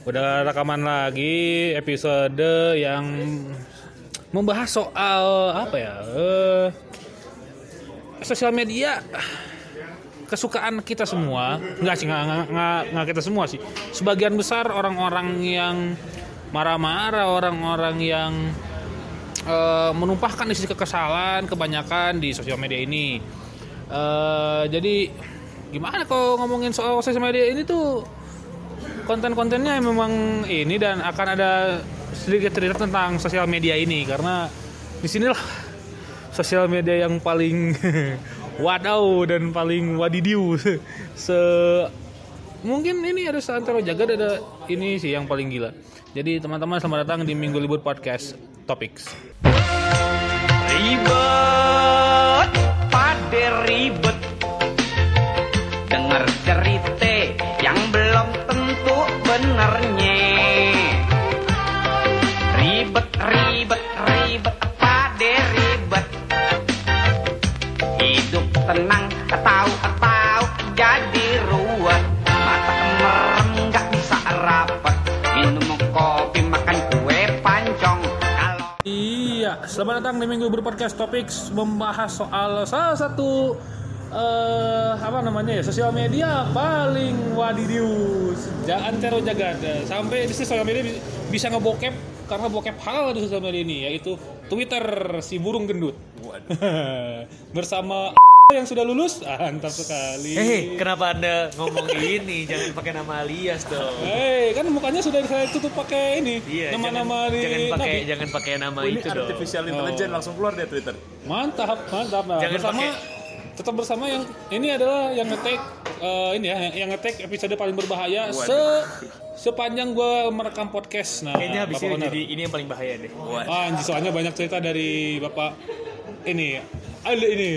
Udah rekaman lagi episode yang membahas soal apa ya? Eh, sosial media. Kesukaan kita semua. Nggak sih nggak, nggak, kita semua sih. Sebagian besar orang-orang yang marah-marah orang-orang yang eh, menumpahkan isi kekesalan kebanyakan di sosial media ini. Eh, jadi gimana kalau ngomongin soal sosial media ini tuh konten-kontennya memang ini dan akan ada sedikit cerita tentang sosial media ini karena di sinilah sosial media yang paling wadaw dan paling wadidiu se mungkin ini ada seantero jaga ada ini sih yang paling gila. Jadi teman-teman selamat datang di minggu libur podcast topics. Ribet, pade ribet. Dengar cerita tenang, tahu tahu jadi ruwet. Mata merem gak bisa rapat Minum kopi, makan kue pancong. Kalau Iya, selamat datang di Minggu Berpodcast Topics membahas soal salah satu eh apa namanya ya sosial media paling wadidiu jangan tero jagada sampai di sosial media bi- bisa ngebokep karena bokep halal di sosial media ini yaitu Twitter si burung gendut. Bersama yang sudah lulus ah, mantap sekali Hei, kenapa anda ngomong ini? Jangan pakai nama alias dong. Hei, kan mukanya sudah saya tutup pakai ini Iya, nama-nama jangan, di jangan pakai Nabi. jangan pakai nama ini itu dong. artificial intelligence langsung keluar dari Twitter. Mantap, mantap. Nah, Jangan bersama pakai- tetap bersama yang ini adalah yang ngetek eh, ini ya, yang- yang ngetek episode paling berbahaya se sepanjang gua merekam podcast. Nah, Kayaknya habis ini jadi ini yang paling bahaya deh. Ah, anjir, soalnya banyak cerita dari Bapak ini Ali ini.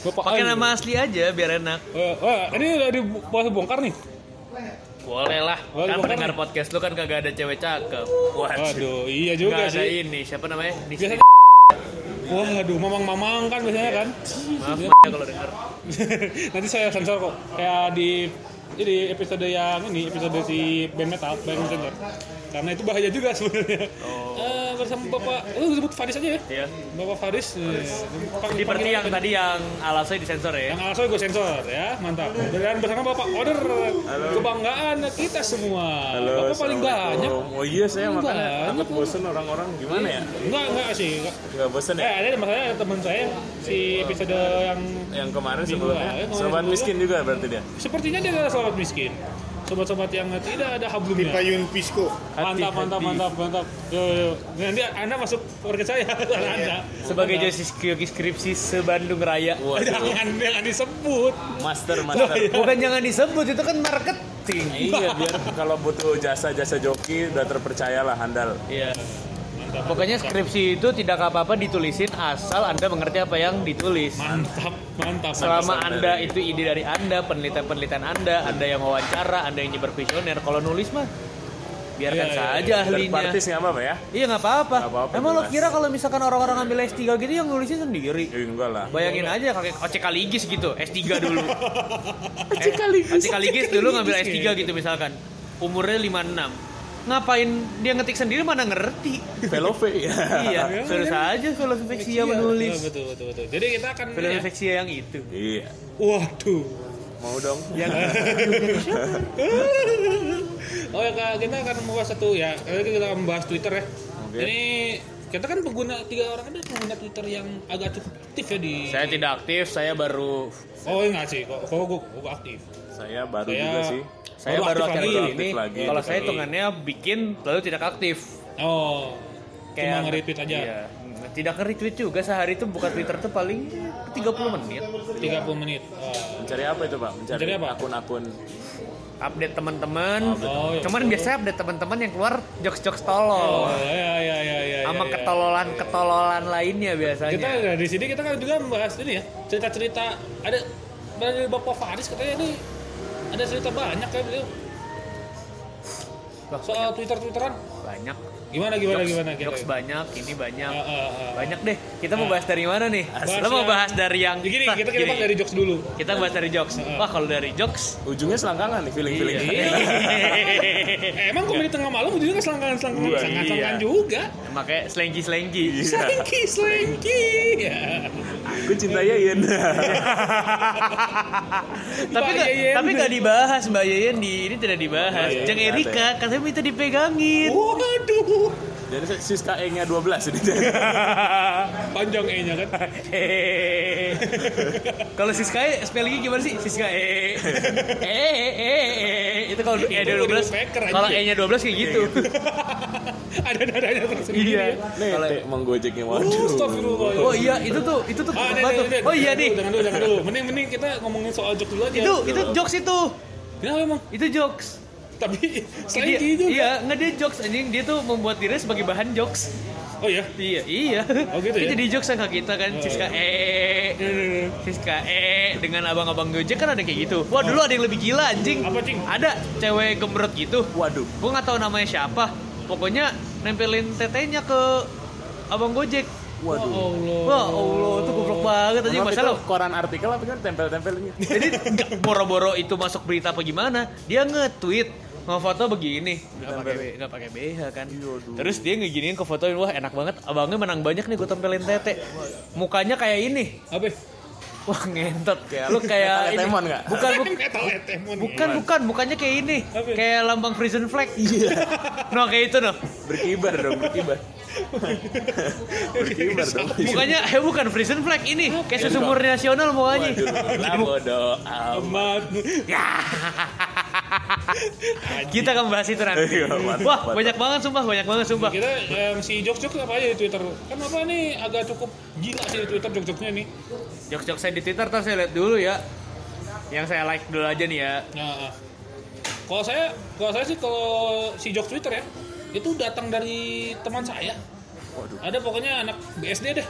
Pakai nama asli aja biar enak. Eh, wah, ini udah dibongkar nih. Boleh lah. Boleh, kan pendengar podcast lu kan kagak ada cewek cakep. Waduh, iya juga Gak ada sih. ini. Siapa namanya? Biasanya Nisri. Waduh, mamang-mamang kan biasanya kan. Maaf ya kalau dengar. Nanti saya sensor kok. Kayak di jadi episode yang ini episode si band metal, band sensor. Karena itu bahaya juga sebenarnya. Eh, bersama Bapak, lu sebut Faris aja ya. Iya. Bapak Faris. eh, pang- Seperti panggilan yang tadi yang alasnya disensor ya. yang alasan gue sensor ya, mantap. Dan bersama Bapak Order, kebanggaan kita semua. Bapak paling banyak. Oh iya saya Paling makanya takut bosen orang-orang gimana ya? Enggak, enggak sih. Enggak. Gak bosen Eh, ya? ada masalahnya ada teman saya si episode yang Yang kemarin sebelumnya ya, kemarin sobat miskin juga berarti dia. sepertinya dia adalah sobat miskin. Sobat-sobat yang tidak ada hablumnya. Payun Pisco. Mantap, mantap, mantap, mantap. Yo, yo. Nanti Anda masuk podcast saya, Anda. Sebagai josis skripsi se-Bandung Raya. Jangan, jangan disebut. Master master. Bukan jangan disebut itu kan marketing. iya biar kalau butuh jasa-jasa joki udah terpercaya lah handal. Iya. Pokoknya skripsi itu tidak apa-apa ditulisin asal Anda mengerti apa yang ditulis. Mantap, mantap. Selama Mantap. Anda itu ide dari Anda, penelitian-penelitian Anda, Anda yang wawancara, Anda yang nyebar kuesioner. Kalau nulis mah biarkan Iya, iya, saja Third ahlinya. parties nggak apa-apa ya? Iya nggak apa-apa. Emang lo kira kalau misalkan orang-orang ngambil S3 gitu yang nulisnya sendiri? Eh, enggak lah. Bayangin aja kakek OCK Ligis gitu, S3 dulu. OCK Ligis. OCK Ligis dulu ngambil S3 gitu misalkan. Umurnya 56. Ngapain dia ngetik sendiri mana ngerti? Velove ya. iya, terus aja filosofi yang menulis. Iya, betul, betul, betul. Jadi kita akan Filosofi yang itu. Iya. Waduh. Mau dong. Yang Oh ya Kak, kita akan membahas satu ya. Kita akan membahas Twitter ya. Oke. Ini kita kan pengguna tiga orang ada pengguna Twitter yang agak cukup aktif ya di. saya tidak aktif, saya baru Oh enggak sih, kok kok gue gue aktif. Saya baru Saya- juga sih. saya Baru baru aktif akhir lagi. ini. Aktif lagi. Kalau Aktif saya hitungannya bikin lalu tidak aktif. Oh. Cuma nge-retweet aja. Iya. Tidak nge-retweet juga sehari itu buka Twitter tuh paling 30 menit. 30 menit. Oh. Mencari apa itu pak? Mencari, Mencari apa? akun-akun. Update teman-teman. Oh, iya. Cuman biasanya update teman-teman yang keluar jokes-jokes Oh, tolol. ya ya ya ya. sama ya, ya. ketololan-ketololan lainnya biasanya. Kita di sini kita kan juga membahas ini ya cerita-cerita ada dari Bapak Faris katanya ini ada cerita banyak kan beliau. Soal Twitter-twitteran banyak gimana gimana jokes, gimana jokes banyak ini banyak Ah, ah, ah. banyak deh kita mau bahas dari mana nih Bahas lo mau bahas dari yang Ya gini, kita kita gini. dari jokes dulu. kita bahas dari jokes Ah. wah kalau dari jokes Ujungnya selangkangan nih feeling-feeling. Iya. Eh, emang komedi tengah malam ujungnya ke selangkangan-selangkangan Iya, selangkangan iya. juga. makanya selengki selengki Iya. Slanky, slanky. Ya. Gue cinta Yayan. tapi Yeyen. tapi nggak dibahas mbak Yeyen di ini tidak dibahas ada Erika katanya minta dipegangin Waduh. Jadi Siska E-nya 12 ini. Panjang E-nya kan. Kalau Siska E spellingnya gimana sih Siska E E E E E itu kalau E nya 12 Packer, anjing. kalau E nya 12 kayak gitu Ada nadanya tersendiri iya ya. Nih, Kalau- Teh, menggojeknya Oh, waduh. astagfirullah. Oh iya, itu tuh, itu tuh Ah, Oh iya nih. Jangan dulu, jangan dulu. Mending mending kita ngomongin soal jokes dulu aja. Itu itu jokes itu. Kenapa emang? Itu jokes. Tapi Dia, slanky juga. iya, nggak dia jokes anjing. Dia tuh membuat dirinya sebagai bahan jokes. Oh iya. Iya, iya. Oh, gitu Dia ya? jadi jokes kan ke kita kan. Siska E, Siska E dengan abang-abang Gojek kan ada kayak gitu. Wah, dulu ada yang lebih gila anjing. Apa, Cing? Ada cewek gembrot gitu. Waduh. Gue nggak tahu namanya siapa. Pokoknya nempelin tetenya ke abang Gojek. Waduh. Allah. Wah, Allah, itu goblok banget anjing Maaf, masalah. itu koran artikel apa kan tempel-tempelnya? Jadi nggak boro-boro itu masuk berita apa gimana? Dia nge-tweet ngefoto begini. Nggak pakai B- nggak pakai BH kan? Terus dia ngeginiin ke fotoin wah enak banget. Abangnya menang banyak nih gue tempelin tete. Mukanya kayak ini. Apa? wah ngentot. Lu kayak ini. Temon nggak? bukan bu- Kayak bukan bukan mukanya kayak ini. Kayak lambang prison flag. No kayak itu no Berkibar dong, berkibar. Berkibar dong. mukanya eh bukan prison flag ini kayak susu murni nasional Waduh, lah bodoh amat. Amat. kita akan bahas itu nanti Iya, wah banyak banget sumpah banyak banget sumpah Kira yang si jokes-jokes apa aja di Twitter? Kan apa nih agak cukup gila sih di Twitter jokes-jokesnya nih. jokes-jokes saya di Twitter ntar saya lihat dulu ya yang saya like dulu aja nih ya Nah, ah. kalau saya, kalau saya sih kalau si jokes Twitter ya, itu datang dari teman saya. Waduh. Ada pokoknya anak BSD deh.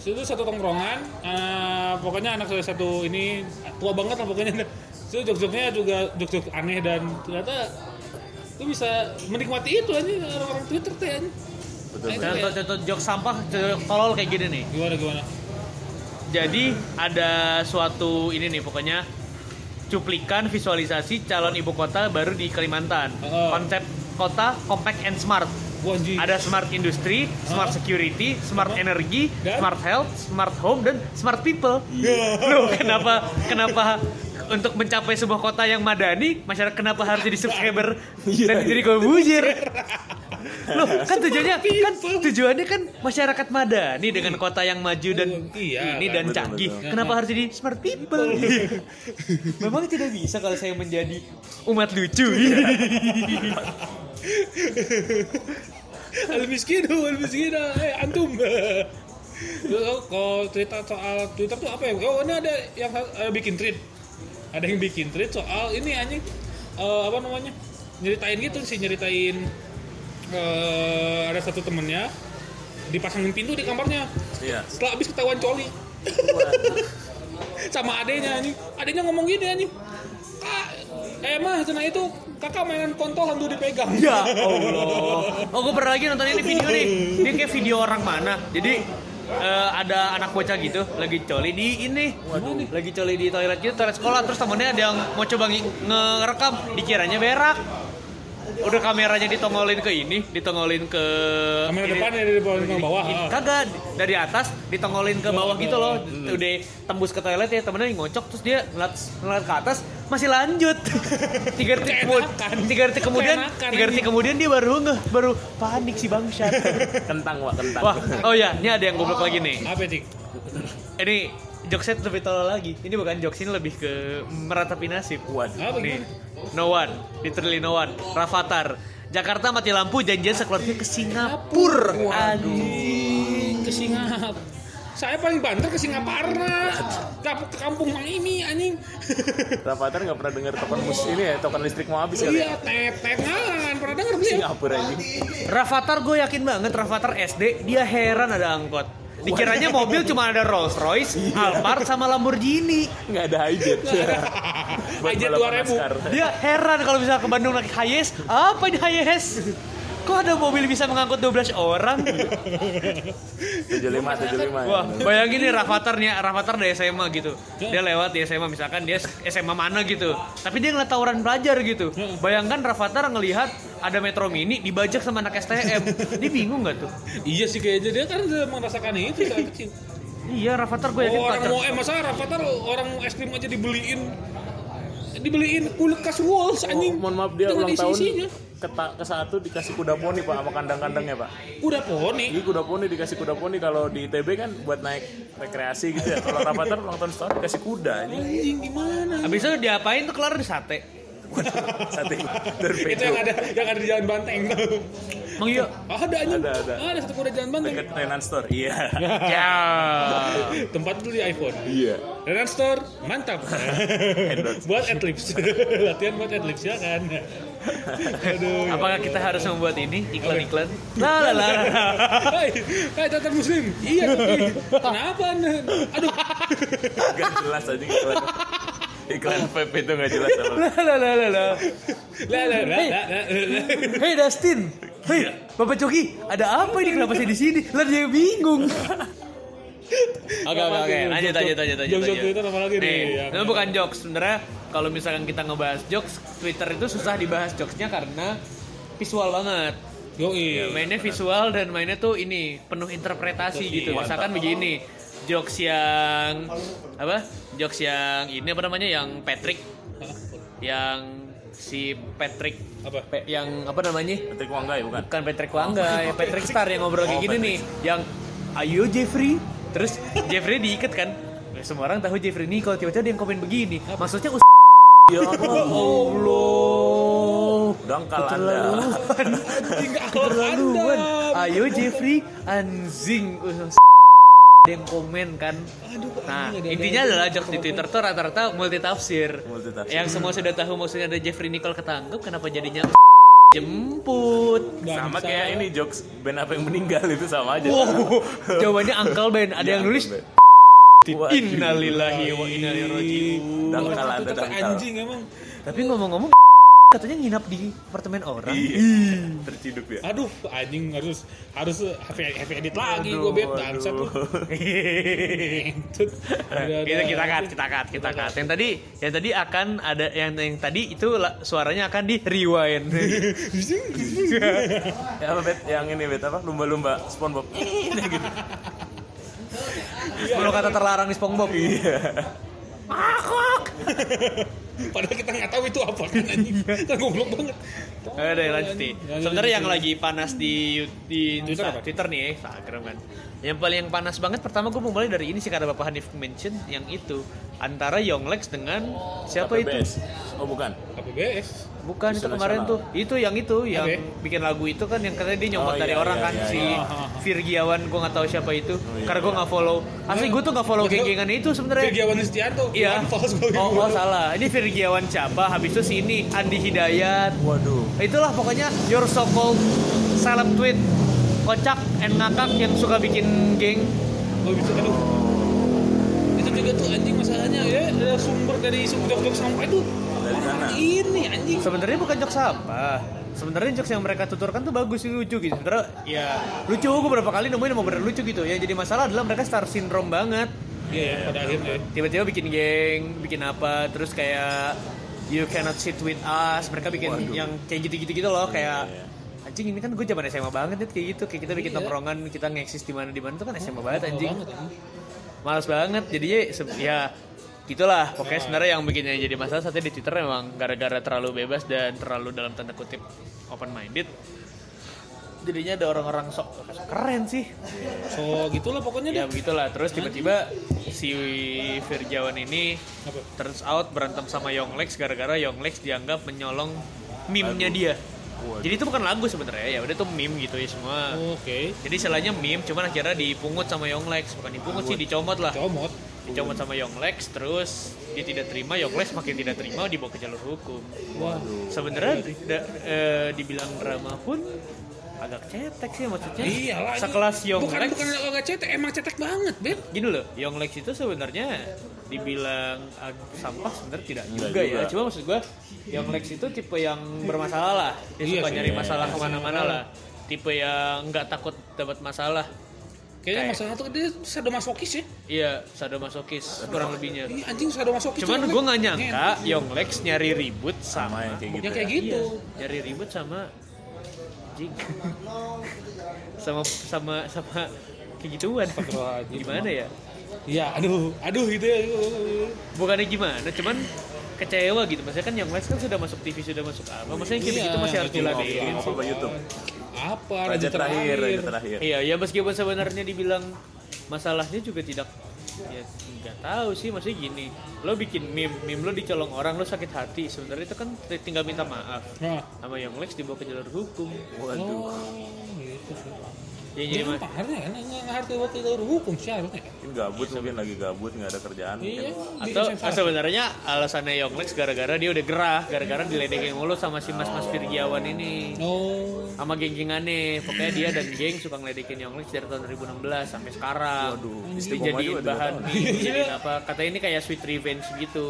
Itu satu tongkrongan, eh, pokoknya anak saya satu ini tua banget lah pokoknya. Itu jokes-jokesnya juga jokes-jokes aneh dan ternyata itu bisa menikmati itu aja orang-orang Twitter teh anjing. Betul. Nah, contoh-contoh jokes sampah jokes tolol kayak gini nih Gimana gimana? jadi ada suatu ini nih pokoknya cuplikan visualisasi calon ibu kota baru di Kalimantan Oh. konsep kota compact and smart anjing. ada smart industry, smart Oh. security, smart energy, Dan? smart health, smart home dan smart people. Loh, kenapa kenapa untuk mencapai sebuah kota yang madani, masyarakat kenapa harus jadi subscriber dan jadi komposer? Loh, kan tujuannya kan tujuannya kan masyarakat madani dengan kota yang maju dan Iya, ini kan, dan betul, canggih. betul. Kenapa harus jadi smart people? Memang tidak bisa kalau saya menjadi umat lucu. al miskin al miskin eh antum. Lalu kalau cerita soal Twitter tuh apa ya? Oh ini ada yang ada bikin tweet, ada yang bikin tweet soal ini anjing. Eh, apa namanya? Nyeritain gitu sih nyeritain eh, ada satu temennya dipasangin pintu di kamarnya. Iya. setelah habis ketahuan coli. Sama adenya anjing. Adenya ngomong gini anjing. Kak eh mah cina itu kakak mainan kontol hantu dipegang Ya Allah. Oh, gue pernah lagi nonton ini video nih. Dia kayak video orang mana. Jadi eh, ada anak bocah gitu lagi coli di ini. Lagi coli di toilet gitu, toilet sekolah terus temennya ada yang mau coba ngerekam dikiranya berak. Udah kameranya ditongolin ke ini, ditongolin ke kamera ini- depan ya di bawah ke bawah Ini- ah. Kagak dari atas ditongolin ke bawah gitu loh. Udah tembus ke toilet ya temennya ngocok terus dia ngeliat, ngeliat ke atas masih lanjut. tiga detik kemudian, tiga detik kemudian, tiga detik kemudian dia baru ngeh, baru panik si bangsat. Kentang, Wak, kentang. Wah, oh ya, ini ada yang goblok lagi nih. apa cik Ini jokesnya lebih tolol lagi. Ini bukan jokes ini lebih ke meratapi nasib. Waduh. apa Nih, no one, literally no one. Rafathar. Jakarta mati lampu janjian sekeluarga ke Singapura. Aduh. ke Singapura saya paling banter ke Singapura ke, ke kampung Mang Imi anjing Rafathar nggak pernah dengar token mus ini ya, token listrik mau habis kali iya ya. tetet nggak pernah denger dia Singapura ini. Rafathar gue yakin banget Rafathar SD dia heran ada angkot. Dikiranya mobil cuma ada Rolls Royce, Alphard sama Lamborghini. Nggak ada hijet. Hijet balapan 2000. NASCAR. Dia heran kalau bisa ke Bandung naik Hiace. Apa ini Hiace? Kok ada mobil bisa mengangkut 12 orang? 75 75. Wah, bayangin nih Rafathar nih, Rafathar dari SMA gitu. Dia lewat di SMA misalkan dia SMA mana gitu. Tapi dia ngeliat tawuran pelajar gitu. Bayangkan Rafathar ngelihat ada Metro Mini dibajak sama anak STM. Dia bingung gak tuh? Iya sih kayaknya dia kan udah merasakan itu saat kecil. Iya, Rafathar gue yakin Oh, orang mau eh masa Rafathar orang es krim aja dibeliin dibeliin kulkas Walls Oh, anjing. mohon maaf dia ulang tahun isi-isinya. Ke, ta- ke satu dikasih kuda poni pak sama kandang-kandangnya pak. Udah poni. Jadi kuda poni dikasih kuda poni kalau di ITB kan buat naik rekreasi gitu ya. Kalau Rafathar ulang tahun setahun dikasih kuda ini Anjing gimana? Habis itu diapain tuh kelar di sate. Sate dan Itu yang ada yang ada di Jalan Banteng. Emang iya? ada anjing. Ada, ada. Ada satu kuda Jalan Banteng. dekat Renan Store. Iya. Ya. Tempat dulu di iPhone. Iya. Renan Store, mantap. buat adlibs. Latihan buat adlibs ya kan. Aduh. Apakah kita harus membuat ini iklan-iklan? Lah lah lah. Hai, hai tata muslim. Iya tapi kenapa? Aduh. Gak jelas aja iklan. Iklan vape itu gak jelas apa. Lah lah lah lah lah. Lah lah. Hei Dustin, hei Bapak Coki, ada apa ini kenapa saya di sini? Lah dia bingung. Oke oke oke, lanjut lanjut lanjut lanjut. Jokes lanjut. Twitter apa lagi nih? Itu bukan jokes sebenarnya. Kalau misalkan kita ngebahas jokes, Twitter itu susah dibahas jokesnya karena visual banget. Yoi. Mainnya visual dan mainnya tuh ini penuh interpretasi gitu. Misalkan begini, jokes yang apa? Jokes yang ini apa namanya? Yang Patrick, yang si Patrick Apa? Pe- yang apa namanya? Patrick Wanggai bukan? bukan Patrick Wangga, ya Patrick Star yang ngobrol kayak gini nih, yang ayo Jeffrey, terus Jeffrey diikat kan, Ya, semua orang tahu Jeffrey nih kalau tiba-tiba dia yang komen begini, maksudnya us Ya Allah. Dangkal Anda. Keterlaluan, Anda. ayo Jeffrey, anjing, us yang komen kan. Aduh, Nah, ada- intinya ada- adalah jokes di Twitter tuh rata-rata multitafsir. Multitafsir. Yang semua sudah tahu maksudnya ada Jeffrey Nicole ketangkep, kenapa jadinya jemput? Sama Bangsa. kayak ini jokes band apa yang meninggal itu sama aja. Wow, jawabannya Uncle Ben. Ada yang nulis Waduh. Innalillahi wa inna ilaihi rajiun. Dangkal kata dangkal. anjing emang. Tapi ngomong-ngomong katanya nginap di apartemen orang. Iya. Terciduk ya. Aduh, anjing harus harus heavy, heavy edit lagi gue bet bangsat lu. Ngentut. Udah- kita kita cut, kita cut, kita cut. Yang tadi, yang tadi akan ada yang yang tadi itu suaranya akan di rewind. Ya apa bet? Yang ini bet apa? Lumba-lumba SpongeBob. Ini gitu. 10 kata terlarang di SpongeBob. Padahal kita nggak tahu itu apa kan anjing. Kan goblok banget. Ada yang lanjut nih. Sebenarnya yang lagi panas di di Twitter apa? Twitter nih, ya, Instagram kan. Yang paling panas banget pertama gue mau mulai dari ini sih karena Bapak Hanif mention yang itu antara Yonglex dengan siapa itu? KPBS. Oh bukan. KPBS. Bukan itu Isu kemarin nasional. tuh. Itu yang itu yang bikin lagu itu kan yang katanya dia nyomot Oh, dari iya, orang iya, kan iya, si iya. Virgiawan gue nggak tahu siapa itu. iya, karena gue iya. nggak follow. Asli gue tuh nggak follow Gua tahu. geng-gengan itu sebenarnya. Virgiawan Istianto. Iya. Oh, oh salah. Ini Virgiawan siapa? Habis itu si ini Andi Hidayat. Waduh. Itulah pokoknya your so called celeb tweet kocak and ngakak yang suka bikin geng. Oh bisa aduh. Itu juga tuh anjing masalahnya ya ada sumber dari jok-jok sampah itu Dari sana. ini anjing. Sebenarnya bukan jokes apa. Sebenarnya jokes yang mereka tuturkan tuh bagus sih lucu gitu. Sebenarnya ya lucu gue berapa kali nemuin emang bener lucu gitu. Yang jadi masalah adalah mereka star syndrome banget. Iya ya pada akhirnya. Tiba-tiba bikin geng, bikin apa, terus kayak you cannot sit with us. Mereka bikin Waduh. yang kayak gitu-gitu gitu loh, kayak Iya, anjing ini kan gue zaman SMA banget nih kayak gitu. Kayak kita bikin Iya. tongkrongan, kita ngeksis di mana di mana itu kan SMA banget anjing. Banget, anjing. Males banget. Jadinya se- ya gitulah. Pokoknya sebenarnya yang bikinnya jadi masalah saatnya di Twitter memang gara-gara terlalu bebas dan terlalu dalam tanda kutip open minded. Jadinya ada orang-orang sok sok keren sih. So gitulah pokoknya Ya deh. begitulah. Terus tiba-tiba si Virjawan ini Apa? turns out berantem sama Yonglex gara-gara Yonglex dianggap menyolong meme-nya dia. Waduh. Jadi itu bukan lagu sebenarnya ya, udah tuh meme gitu ya semua. Oke. Jadi istilahnya meme, cuman akhirnya dipungut sama Yonglex, bukan dipungut sih, dicomot lah. Comot. Dicomot sama Yonglex, terus dia tidak terima, Yonglex makin tidak terima, dibawa ke jalur hukum. Waduh. Sebenarnya da- eh, dibilang drama pun agak cetek sih maksudnya. Iyalah. Sekelas Young bukan. Bukan agak cetek, emang cetek banget, Ben. Gini loh, Young Lex itu sebenarnya dibilang sampah sebenarnya tidak Enggak juga, ya. juga. Cuma maksud gua Young Lex itu tipe yang bermasalah lah. Dia Iya suka sih. nyari masalah Iya. ke mana-mana lah. Tipe yang nggak takut dapat masalah. Kayaknya Kayak- masalah tuh dia sadomasokis ya. Iya, sadomasokis kurang lebihnya. Iya, anjing sadomasokis. Cuman gue nggak nyangka Ngen. Young Lex nyari ribut sama sama, yang kayak gitu yang kayak ya. gitu. Iya, nyari ribut sama Jing. sama sama sama kayak gituan. Gimana ya? Iya, aduh, aduh gitu ya. Bukannya gimana, cuman kecewa gitu. Maksudnya kan Young Lex kan sudah masuk TV, sudah masuk apa. Maksudnya kayak Iya, begitu masih harus betul. diladenin apa YouTube? Apa? Raja terakhir, raja terakhir. Iya, ya meskipun sebenarnya dibilang masalahnya juga tidak ya nggak tahu sih maksudnya gini lo bikin meme meme lo dicolong orang lo sakit hati sebenarnya itu kan tinggal minta maaf Nah, sama Young Lex dibawa ke jalur hukum Waduh. oh, gitu ya Dia jadi kan mah kan ngerti waktu itu hukum sih harusnya. Mungkin gabut mungkin lagi gabut nggak ada kerjaan. Iya. atau disensasi. sebenarnya alasannya Young Lex gara-gara dia udah gerah gara-gara diledekin mulu sama si mas-mas Virgiawan ini Oh, sama geng-gengannya pokoknya dia dan geng suka ngeledekin Young Lex dari tahun 2016 sampai sekarang Waduh, dijadiin bahan dijadiin apa katanya ini kayak sweet revenge gitu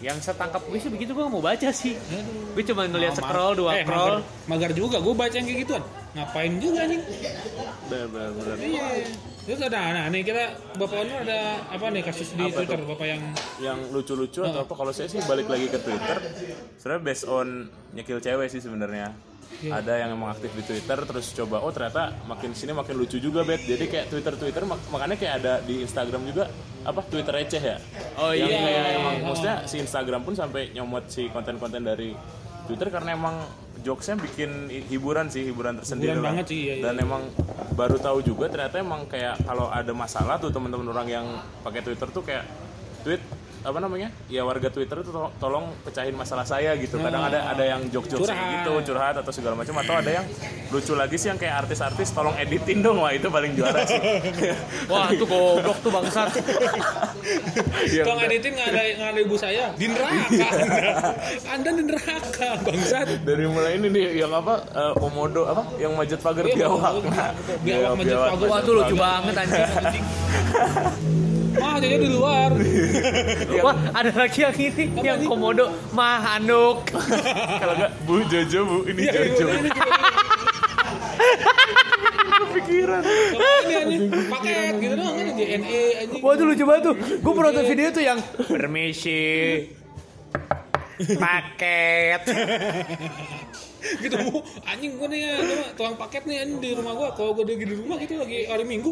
yang setangkap gue sih begitu gue gak mau baca sih aduh. gue cuma ngeliat Maaf. scroll dua eh, scroll Magar, magar juga, gue baca yang kayak gituan. Ngapain juga anjing? Bener. Iya. Terus ada, nah nih kita Bapak Onur ada apa nih kasus di Apa Twitter tuh? Bapak yang yang lucu-lucu atau apa kalau saya sih balik lagi ke Twitter sebenarnya based on nyekil cewek sih sebenarnya Iya. ada yang emang aktif di Twitter terus coba oh ternyata makin sini makin lucu juga bet jadi kayak Twitter Twitter mak- makanya kayak ada di Instagram juga apa Twitter receh ya Oh yang iya. kayak emang Oh. maksudnya si Instagram pun sampai nyomot si konten-konten dari Twitter karena emang jokesnya bikin hi- hiburan sih hiburan tersendiri Hiburan lah. banget sih, iya, iya. dan emang baru tahu juga ternyata emang kayak kalau ada masalah tuh teman-teman orang yang pakai Twitter tuh kayak tweet apa namanya? Ya warga Twitter tuh to- tolong pecahin masalah saya gitu. Kadang ada ada yang jok-jok Curhat. gitu curhat atau segala macam atau ada yang lucu lagi sih yang kayak artis-artis tolong editin dong. Wah itu paling juara sih. Wah itu goblok tuh bangsat. Yang Tolong editin nggak ada nggak ada ibu saya. Di neraka. anda. anda di neraka bangsat. dari mulai ini nih yang apa eh, komodo apa yang majat pagar Iya, biawak. Nah, Biawak majat pagar. wah tuh lucu banget anjing Mah jadi di luar. wah ada lagi yang ini yang komodo mah anuk kalau enggak bu Jojo bu ini Iya, Jojo iya, iya. kepikiran Ini anjing paket gitu doang kan JNE anjing. Wah itu lucu banget tuh. Gue pernah nonton video tuh yang permisi paket. Gitu bu anjing gue nih ya coba, tukang paket nih anjing di rumah gue kalau gue lagi di rumah gitu lagi hari minggu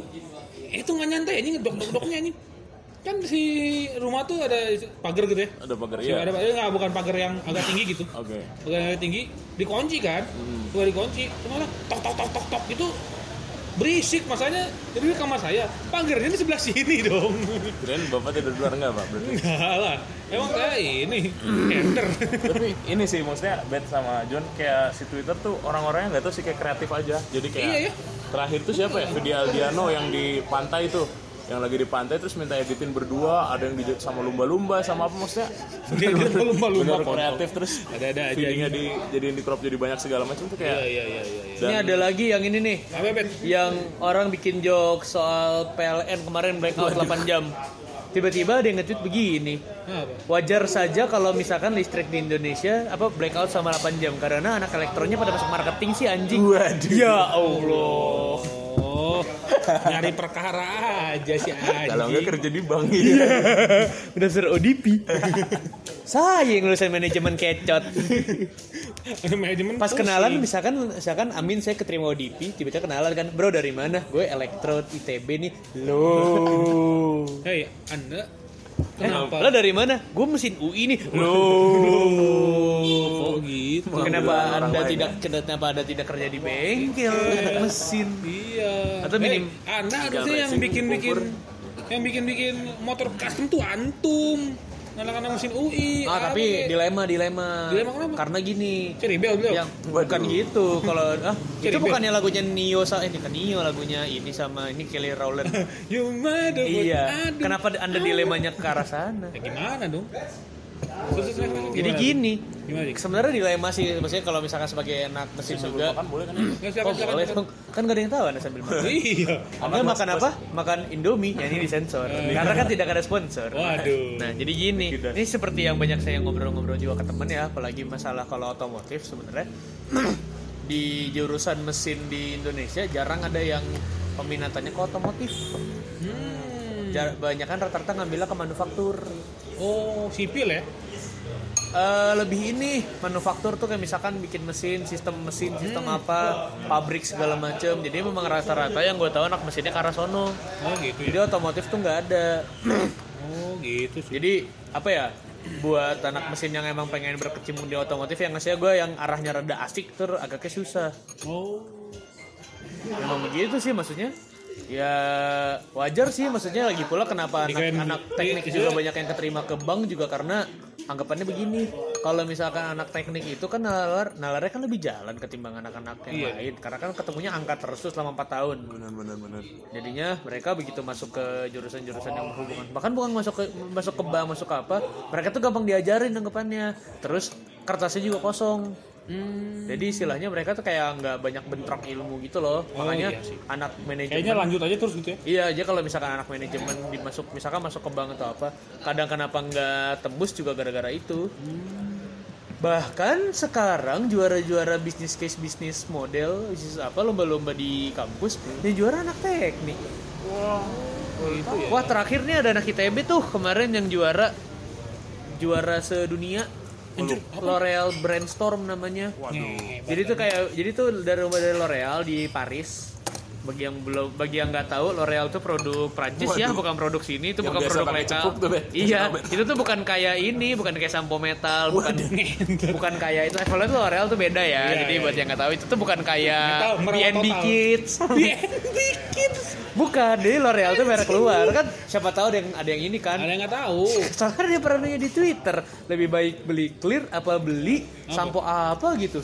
eh, itu nggak nyantai anjing dok dok doknya anjing. Kan si rumah tuh ada pagar gitu ya? Ada pagar ya ada pagar nggak bukan pagar yang agak tinggi gitu. Oke. Pagar yang agak tinggi dikunci kan? Hmm. gue dikunci ke mana tok tok tok tok tok itu berisik masanya jadi di kamar saya. Pagarnya di sebelah sini dong. Kirain bapak tidur luar enggak pak? Berarti enggak lah. Emang saya ini enter. Tapi ini sih maksudnya Bet sama John kayak si Twitter tuh orang-orangnya nggak tahu sih kayak kreatif aja. Jadi kayak Iya, ya. terakhir tuh siapa ya? Vidi Aldiano yang di pantai tuh yang lagi di pantai terus minta editin berdua ada yang di sama lumba-lumba sama apa maksudnya lumba-lumba, kreatif terus Ada-ada aja, videonya di jadiin di crop jadi banyak segala macam tuh iya kayak iya iya iya Ini ada lagi yang ini nih. apa Yang orang bikin joke soal PLN kemarin blackout 8 jam. Tiba-tiba dia nge-tweet begini. Wajar saja kalau misalkan listrik di Indonesia apa blackout sama 8 jam karena anak elektronnya pada masuk marketing sih anjing. Waduh. Ya Allah. Oh, nyari perkara aja sih anjing. kalau nggak kerja di bank Udah ser ODP. Saya yang lulusan manajemen kecot. manajemen Pas kenalan misalkan misalkan Amin saya keterima ODP, tiba-tiba kenalan kan, "Bro dari mana?" "Gue elektro ITB nih." Loh. Hei, Anda Eh, kenapa? lo dari mana? Gue mesin UI nih. Oh, gitu. Kenapa anda tidak kenapa anda tidak kerja di bengkel anak mesin? Iya. Atau minim- Eh, Anda harusnya yang bikin-bikin kumpul. yang bikin-bikin motor custom tuh antum. Anak-anak mesin UI. Ah tapi kayak- dilema dilema. Dilema kenapa? Karena gini. Ceribel beliau. Yang bukan gitu kalau ah itu Ceribel. bukannya lagunya Nio sa eh bukan Nio lagunya ini sama ini Kelly Rowland. You iya. aduh. Kenapa anda dilemanya ke arah sana? Ya gimana dong? Jadi gini, sebenarnya dilema sih, maksudnya kalau misalkan sebagai anak mesin juga, Kan boleh kan? ya? Oh boleh kan gak ada yang tahu anda sambil makan. Iya. Anda makan apa? Makan Indomie, ya ini disensor. Karena kan tidak ada sponsor. Waduh. Nah, jadi gini, ini seperti yang banyak saya ngobrol-ngobrol juga ke temen ya, apalagi masalah kalau otomotif sebenarnya di jurusan mesin di Indonesia jarang ada yang peminatannya ke otomotif. Hmm. Jar- Banyak kan rata-rata ngambilnya ke manufaktur. Oh, sipil ya? Eh, lebih ini manufaktur tuh kayak misalkan bikin mesin, sistem mesin, sistem apa, pabrik segala macem. Jadi memang rata-rata yang gue tahu anak mesinnya ke arah sono. Oh, gitu Jadi ya. otomotif tuh nggak ada. Oh, gitu sih. Jadi apa ya? Buat anak mesin yang emang pengen berkecimpung di otomotif yang ngasih gue yang arahnya rada asik ter agaknya susah. Oh. Memang begitu sih maksudnya. Ya wajar sih maksudnya lagi pula kenapa anak-anak teknik iya. juga banyak yang keterima ke bank juga karena anggapannya begini. Kalau misalkan anak teknik itu kan nalar nalarnya kan lebih jalan ketimbang anak-anak yang Iya. lain karena kan ketemunya angka terus tuh selama 4 tahun. Benar benar benar. Jadinya mereka begitu masuk ke jurusan-jurusan yang berhubungan bahkan bukan masuk ke masuk ke bank masuk ke apa, mereka tuh gampang diajarin anggapannya. Terus kertasnya juga kosong. Hmm. Jadi istilahnya mereka tuh kayak nggak banyak bentrok ilmu gitu loh. Oh, Makanya iya sih. anak manajemen Kayaknya lanjut aja terus gitu ya. Iya aja kalau misalkan anak manajemen dimasuk misalkan masuk ke bank atau apa, kadang kenapa nggak tembus juga gara-gara itu. Bahkan sekarang juara-juara bisnis case bisnis model, bisnis apa lomba-lomba di kampus, yang juara anak teknik. Gitu ya. Wah terakhir nih ada anak ITB tuh kemarin yang juara juara sedunia. L'Oreal Brainstorm namanya. Nih, Jadi tuh kayak jadi tuh dari rumah dari L'Oreal di Paris. Bagi yang belum bagi yang nggak tahu L'Oreal tuh produk Prancis ya, bukan produk sini, itu Yang bukan produk tuh, Be. Iya, itu tuh bukan kayak ini, bukan kayak sampo metal, bukan bukan kayak itu. Evaluate L'Oreal tuh beda ya. Iya, jadi iya, buat yang nggak tahu itu tuh bukan kayak Metal, merawat BNB total. Kids. Bukan, jadi L'Oreal tuh merek keluar kan. Siapa tahu ada yang ada yang ini kan. Ada yang nggak tahu. Soalnya dia pernah nanya di Twitter lebih baik beli clear apa beli sampo apa gitu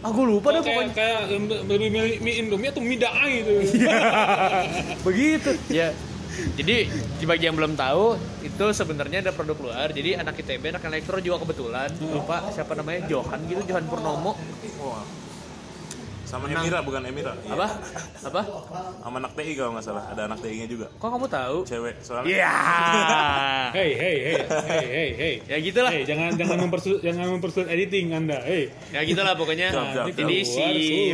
aku lupa deh pokoknya. kayak lebih milih mie Indomie atau mie daai gitu. begitu. Ya jadi di bagi yang belum tahu itu sebenarnya ada produk luar. Jadi anak ITB anak elektro juga kebetulan. Lupa siapa namanya Johan gitu Johan Purnomo. Wah. Sama Menang. Emira bukan Emira. Iya. apa apa Sama anak TI kalau nggak salah. Ada anak TI-nya juga. kok kamu tahu Cewek soalnya. Iya Hey, hey, hey, hey, hey, hey. ya gitulah Hey, jangan jangan mempersulit jangan mempersulit editing Anda. Hey, ya gitulah pokoknya Jap, jap, jadi si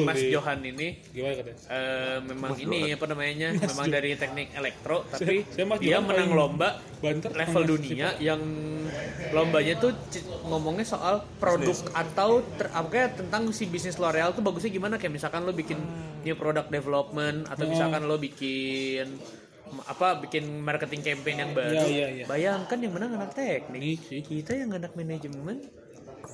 Mas. Johan ini gimana katanya? eh, memang ini apa namanya memang dari teknik elektro tapi saya Mas dia Johan menang lomba banter level dunia yang lombanya tuh ngomongnya soal produk atau ter, apa kayak tentang si bisnis L'Oreal tuh bagusnya gimana kayak misalkan lo bikin new product development atau misalkan lo bikin apa bikin marketing campaign yang baru Iya, iya, iya. bayangkan yang menang anak teknik kita yang anak manajemen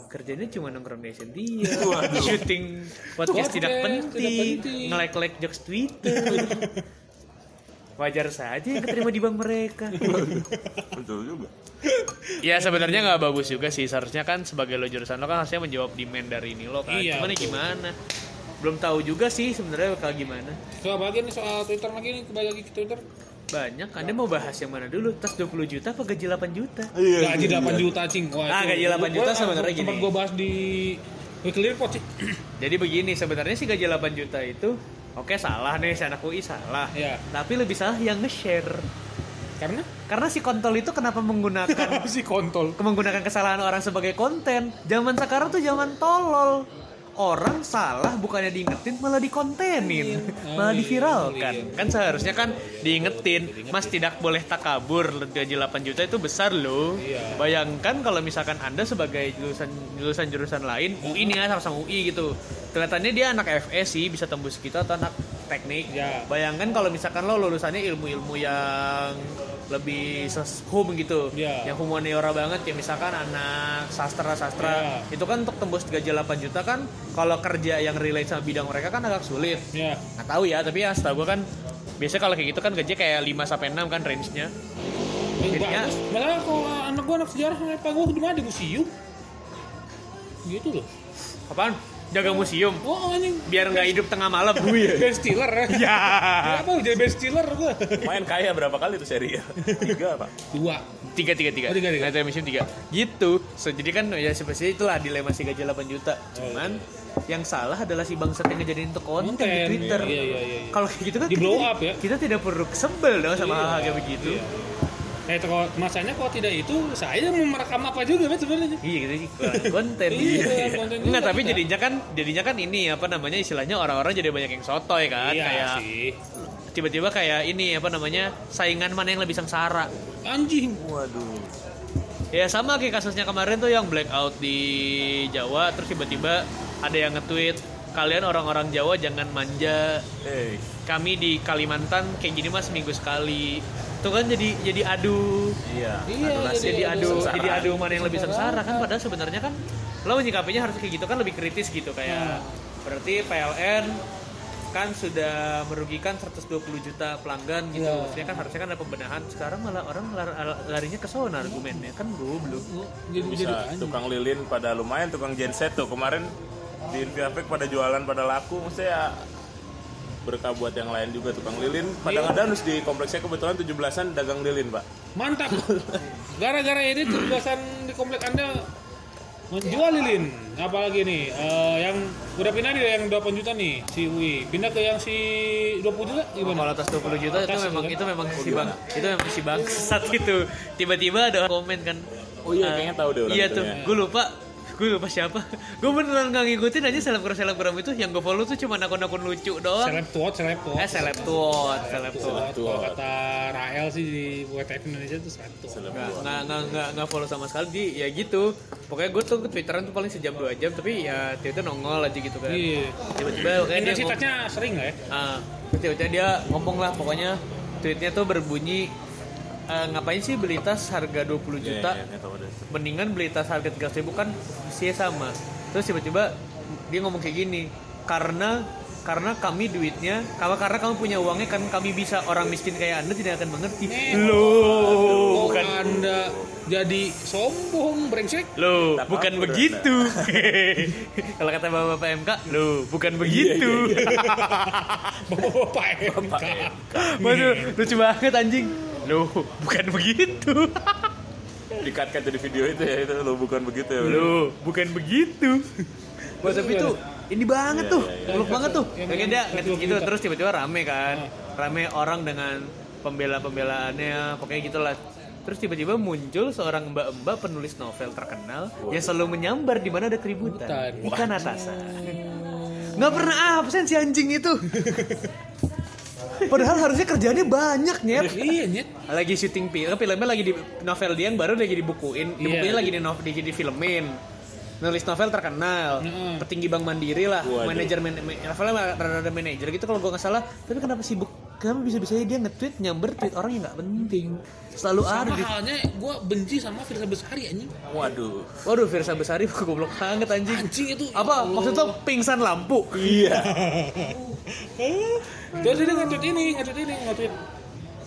kerjanya cuma nongkrong di dia syuting podcast tidak tidak penting, penting. nge-like-like jokes Twitter wajar saja yang keterima di bank mereka Betul juga. Ya sebenarnya nggak bagus juga sih seharusnya kan sebagai lo jurusan lo kan harusnya menjawab demand dari ini lo kan. Iya, Cuman ya betul. gimana? Belum tahu juga sih sebenarnya bakal gimana. Soal lagi nih soal Twitter lagi nih, kembali lagi ke Twitter. Banyak. Anda mau bahas yang mana dulu? Tas 20 juta apa gaji 8 juta? Iya. Gaji 8 juta cing. Wah, Ah, gaji 8 juta sebenarnya Sempat gini. gue bahas di Weekly Report sih. Jadi begini sebenarnya sih gaji 8 juta itu Oke salah nih si anak UI salah. Iya. Tapi lebih salah yang nge-share. Karena Karena si kontol itu kenapa menggunakan si kontol. menggunakan kesalahan orang sebagai konten. Zaman sekarang tuh zaman tolol. Orang salah bukannya diingetin malah dikontenin, Oh, malah iya, diviralkan. iya. Kan seharusnya kan diingetin, Mas tidak boleh takabur, gaji 8 juta itu besar loh. Iya. Bayangkan kalau misalkan Anda sebagai jurusan jurusan jurusan lain, UI nih ya sama-sama UI gitu. Kelihatannya dia anak FS sih bisa tembus kita atau anak teknik. Ya. Bayangkan kalau misalkan lo lulusannya ilmu-ilmu yang lebih hum gitu Ya. yang humaniora banget kayak misalkan anak sastra sastra Ya. itu kan untuk tembus gaji 8 juta kan kalau kerja yang relate sama bidang mereka kan agak sulit Ya. nggak tahu ya tapi ya setahu gue kan biasanya kalau kayak gitu kan gaji kayak 5 sampai 6 kan range-nya Jadinya-. Malah kalau anak gua anak sejarah apa gua di mana di museum. Gitu loh. apaan jaga museum Oh anjing. biar nggak hidup tengah malam Ben Stiller ya. ya Ya, apa jadi Ben Stiller gua. Main kaya berapa kali tuh seri ya? Tiga apa? Dua. tiga tiga tiga Oh, tiga, tiga. Night Time Machine tiga gitu so, jadi kan ya seperti itulah dilema si gaji 8 juta cuman yang salah adalah si bangsat yang ngejadiin untuk konten, Konten, di Twitter iya, iya, iya, iya. kalau kayak gitu kan Di kita blow up ya. kita tidak perlu sebel dong sama Iya, hal-hal kayak begitu iya. Eh, kalau masanya kalau tidak itu, saya mau merekam apa juga kan sebenarnya. Iya gitu sih kurang konten. Iya, konten Enggak, tapi kita. jadinya kan jadinya kan ini apa namanya istilahnya orang-orang jadi banyak yang sotoy kan iya kayak sih. tiba-tiba kayak ini apa namanya saingan mana yang lebih sengsara. Anjing. Waduh. Ya sama kayak kasusnya kemarin tuh yang blackout di Jawa terus tiba-tiba ada yang nge-tweet kalian orang-orang Jawa jangan manja Eh, kami di Kalimantan kayak gini mas seminggu sekali itu kan jadi jadi adu. Iya. Iya, adu nasib. jadi adu Sengsara. jadi adu mana yang lebih sengsara kan padahal sebenarnya kan lo menyikapinya harus kayak gitu kan lebih kritis gitu kayak berarti PLN kan sudah merugikan 120 juta pelanggan gitu. Iya. maksudnya kan harusnya kan ada pembenahan. Sekarang malah orang lar- larinya ke sana argumennya. Kan goblok Jadi bisa. jadi tukang lilin pada lumayan tukang genset tuh. Kemarin di Infiafek pada jualan pada laku. Maksudnya ya berkah buat yang lain juga tukang lilin padang Iya. adanus di kompleksnya kebetulan 17-an dagang lilin pak Mantap. Gara-gara ini tugasan di komplek Anda menjual lilin. Apalagi nih eh, yang udah pindah nih yang 8 juta nih si Wi. Pindah ke yang si 20 juta kalau gimana? atas 20 juta itu Atas memang gitu itu memang si bang itu memang si bangsat itu tiba-tiba ada komen kan Oh iya, eh, kayaknya tahu deh orang iya itu tuh ya. gue lupa gue lupa siapa. Gue beneran nggak ngikutin aja selebgram selebgram itu. Yang gue follow tuh cuma akun-akun lucu doang. Seleb tuot, seleb tuot. eh seleb tuot seleb tuot. Kalau kata Rael sih di WTF Indonesia itu seleb tuot. Nggak nggak nggak nggak follow sama sekali. Di ya gitu. Pokoknya gue tuh ke twitteran tuh paling sejam dua jam. Tapi ya tiba-tiba nongol aja gitu kan. Iya. tiba-tiba kayak dia Intensitasnya sering nggak ya? ah tiba-tiba dia ngomong lah pokoknya tweetnya tuh berbunyi "Eh, ngapain sih beli tas harga 20 Iya, juta iya, iya, tahu deh. mendingan beli tas harga 300 ribu kan sih sama terus tiba-tiba dia ngomong kayak gini karena karena kami duitnya kalau karena kamu punya uangnya kan kami bisa orang miskin kayak anda tidak akan mengerti Eh. loh Oh, bukan Anda jadi sombong, brengsek. loh Tak bukan begitu kalau kata bapak PMK loh bukan begitu Bapak MK. Waduh, lucu banget anjing loh bukan begitu Dikat-kat video itu ya itu lo bukan begitu ya. loh bukan begitu Wah, tapi itu ini banget tuh, Iya, iya, muluk banget tuh. Yang- Kayak yang dia nge-tweet gitu juta. terus tiba-tiba rame kan. Rame orang dengan pembela-pembelaannya, pokoknya gitulah. Terus tiba-tiba muncul seorang mbak-mbak penulis novel terkenal yang selalu menyambar di mana ada keributan. Keributan. Ikan atasan. Nggak pernah absen si anjing itu. Padahal harusnya kerjaannya banyak nyet. Iya, nyet. Lagi syuting film, filmnya lagi di novel dia yang baru lagi dibukuin, Iya. dibukuin lagi di, nov, di, di filmin. Nulis novel terkenal, Mm-mm. petinggi bank mandiri lah, Waduh. manajer man, ma- novelnya rada-rada manajer gitu kalau gua nggak salah. Tapi kenapa sibuk? Kenapa bisa-bisanya dia nge-tweet nyamber tweet orang yang nggak penting? Selalu ada Sama di halnya gue benci sama Firsa Besari anjing. Waduh. Waduh, Firsa Besari goblok banget anjing. Anjing itu. Apa maksudnya pingsan lampu? Iya. Terus dia nge-tweet ini, nge-tweet ini, nge-tweet.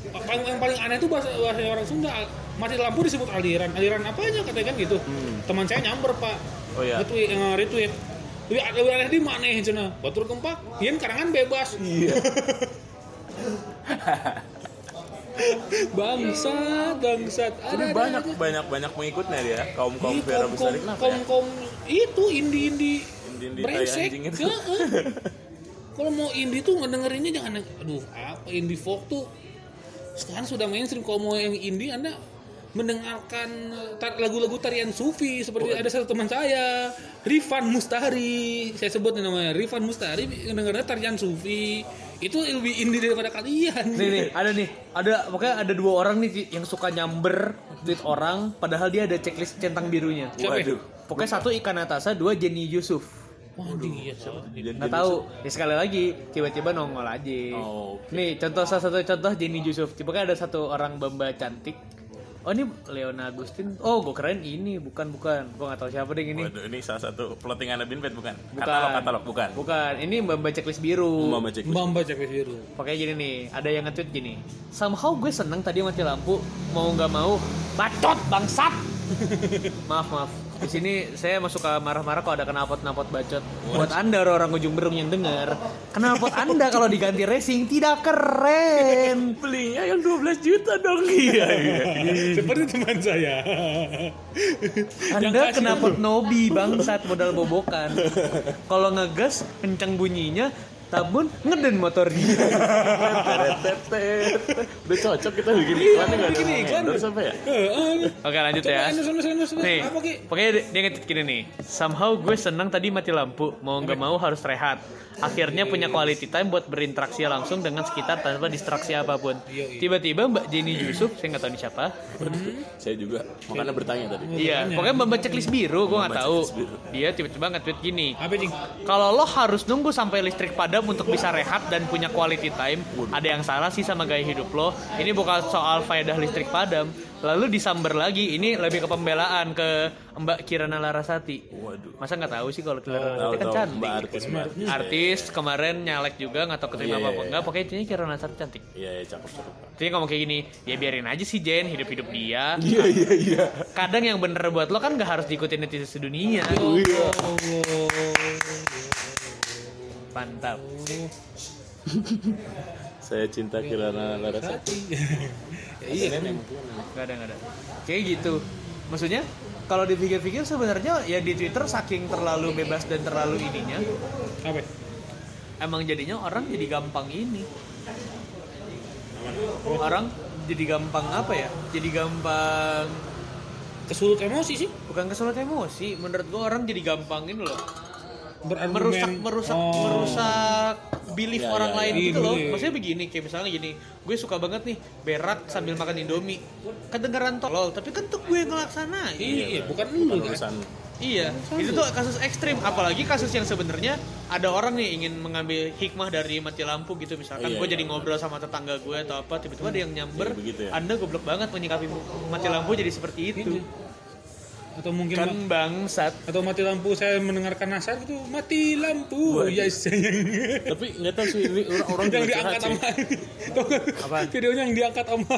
Paling, yang paling aneh itu bahasa, bahasa orang Sunda. Mati lampu disebut aliran. Aliran apanya katanya kan gitu. Teman saya nyamber pak. Oh, iya. Nge-tweet, nge-retweet. Lebih, lebih aneh di mana ya cina? Batur gempak. Yen karangan bebas. Iya. bangsat, bangsat. Ada, ada, banyak ada. banyak banyak pengikutnya dia. Kaum kaum Vera Besari kaum- kenapa kaum itu indie indie Indie-indie tai brengsek. kalau mau indie tuh ngedengerinnya jangan aduh apa indie folk tuh sekarang sudah mainstream kalau mau yang indie anda mendengarkan tar- lagu-lagu tarian sufi seperti Oh. ada satu teman saya Rifan Mustari saya sebut namanya Rifan Mustari dengarnya tarian sufi itu lebih indie daripada kalian Nih nih, ada nih. Ada pokoknya ada dua orang nih yang suka nyamber tweet orang padahal dia ada checklist centang birunya. Siapa ya? Waduh. Pokoknya satu Ikan Atasa, dua Jenny Yusuf. Wah, anjing, iya, Nggak tahu. Ya sekali lagi tiba-tiba nongol aja. Oh, oke. Nih contoh salah satu contoh Jenny Yusuf. Pokoknya ada satu orang bamba cantik. Oh ini Leona Agustin. Oh gue keren ini bukan bukan. Gue nggak tahu siapa deh ini. Waduh, ini salah satu plotting Ana Binpet bukan? Bukan. Katalog katalog bukan. Bukan. Ini bamba checklist biru. Cek. Mbak Mbak cek biru Pokoknya gini nih, ada yang nge-tweet gini. Somehow gue seneng tadi mati lampu, mau nggak mau, bacot bangsat. maaf maaf. Di sini saya emang suka marah-marah kalau ada knalpot-knalpot bacot. Buat Anda orang ujung berung yang dengar, knalpot Anda kalau diganti racing tidak keren. Belinya yang 12 juta dong. Iya, iya. Seperti teman saya. Anda knalpot Nobi bangsat modal bobokan. Kalau ngegas kencang bunyinya, tabun ngeden motor dia. Udah cocok kita bikin iklan nggak ada bikin iklan. apa ya? Oke lanjut ya. Nih, pokoknya dia, ngetit gini nih. Somehow gue senang tadi mati lampu, mau nggak mau harus rehat. Akhirnya punya quality time buat berinteraksi langsung dengan sekitar tanpa distraksi apa pun. Iya, iya. Tiba-tiba Mbak Jenny Yusuf, saya nggak tahu ini siapa. Saya juga makanya bertanya tadi. Iya, pokoknya Mbak checklist biru, gue nggak tahu. Dia tiba-tiba nge-tweet gini. Kalau lo harus nunggu sampai listrik padam untuk bisa rehat dan punya quality time, ada yang salah sih sama gaya hidup lo. Ini bukan soal faedah listrik padam. Lalu disamber lagi, ini lebih ke pembelaan ke Mbak Kirana Larasati. Waduh. Masa nggak tahu sih kalau Kirana Larasati kan cantik. Mbak artis Mbak artis. Artis kemarin nyalek juga nggak tahu keterima Iya, apa iya, enggak. Pokoknya intinya Kirana Larasati cantik. Iya, iya cakep cakep. Jadi ngomong kayak gini, ya biarin aja sih Jen, hidup-hidup dia. Iya iya iya. Kadang yang bener buat lo kan nggak harus diikutin netizen sedunia. Iya. Mantap. Saya cinta Kirana Larasati. Iya nenek. Gak ada, gak ada. Kayak gitu. Maksudnya, kalau dipikir-pikir sebenarnya ya di Twitter saking terlalu bebas dan terlalu ininya, Apa? emang jadinya orang jadi gampang ini. Orang jadi gampang apa ya? Jadi gampang Kesulut emosi sih. bukan kesulut emosi. Menurut gua orang jadi gampang ini loh. Berargumen. merusak merusak Oh. merusak belief Ya, orang ya, lain ya. gitu loh. Iya, iya. Maksudnya begini, kayak misalnya gini, gue suka banget nih berak sambil makan Indomie. Kedengeran tolol, tapi kan tuh gue yang ngelaksanain. Iya, bukan lu kan. Urusan Iya, itu tuh kasus ekstrim. Apalagi kasus yang sebenarnya ada orang nih ingin mengambil hikmah dari mati lampu gitu. Misalkan Iya, gue iya. jadi ngobrol sama tetangga gue atau apa, tiba-tiba ada yang nyamber. Iya, begitu ya. Anda goblok banget menyikapi mati lampu jadi seperti itu. Atau mungkin Kan bangsat. atau mati lampu saya mendengarkan nasar gitu mati lampu ya sayang tapi nggak tahu sih ini orang-orang yang juga diangkat sama? Apaan? videonya yang diangkat sama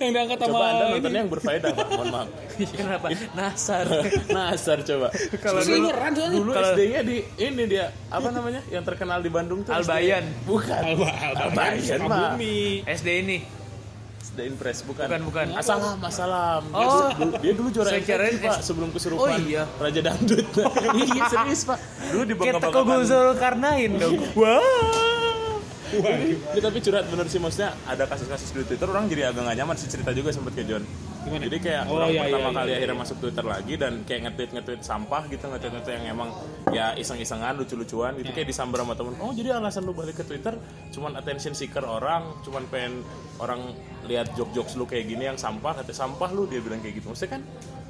yang diangkat sama Coba anda nontonnya yang berfaedah pak, mohon maaf. Kenapa? Nasar. Nasar coba. Kalau dulu. Dulu Kalau- SD-nya di ini dia apa namanya yang terkenal di Bandung tuh Albayan. SD. Bukan. Alba Alba Albayan, Sukabumi SD ini. SD Impress bukan. Bukan, bukan. Asalam, asalam. Dia, Oh. dulu, dia dulu juara Saya MTV, Pak sebelum kesurupan. Oh, iya. Raja Dangdut. iya serius Pak. Dulu di Kayak bangga teko Gozul Karnain dong. Wow. Ini tapi curhat bener sih maksudnya ada kasus-kasus di Twitter orang jadi agak gak nyaman sih cerita juga sempet ke John. Gimana? Jadi kayak Oh, orang iya, pertama iya, kali iya, akhirnya iya. masuk Twitter lagi dan kayak nge-tweet nge-tweet sampah gitu nge-tweet nge-tweet yang emang ya iseng-isengan lucu-lucuan gitu kayak disamber sama temen oh jadi alasan lu balik ke Twitter cuman attention seeker orang cuman pengen orang lihat jok-jokes lu kayak gini yang sampah kata sampah lu dia bilang kayak gitu maksudnya kan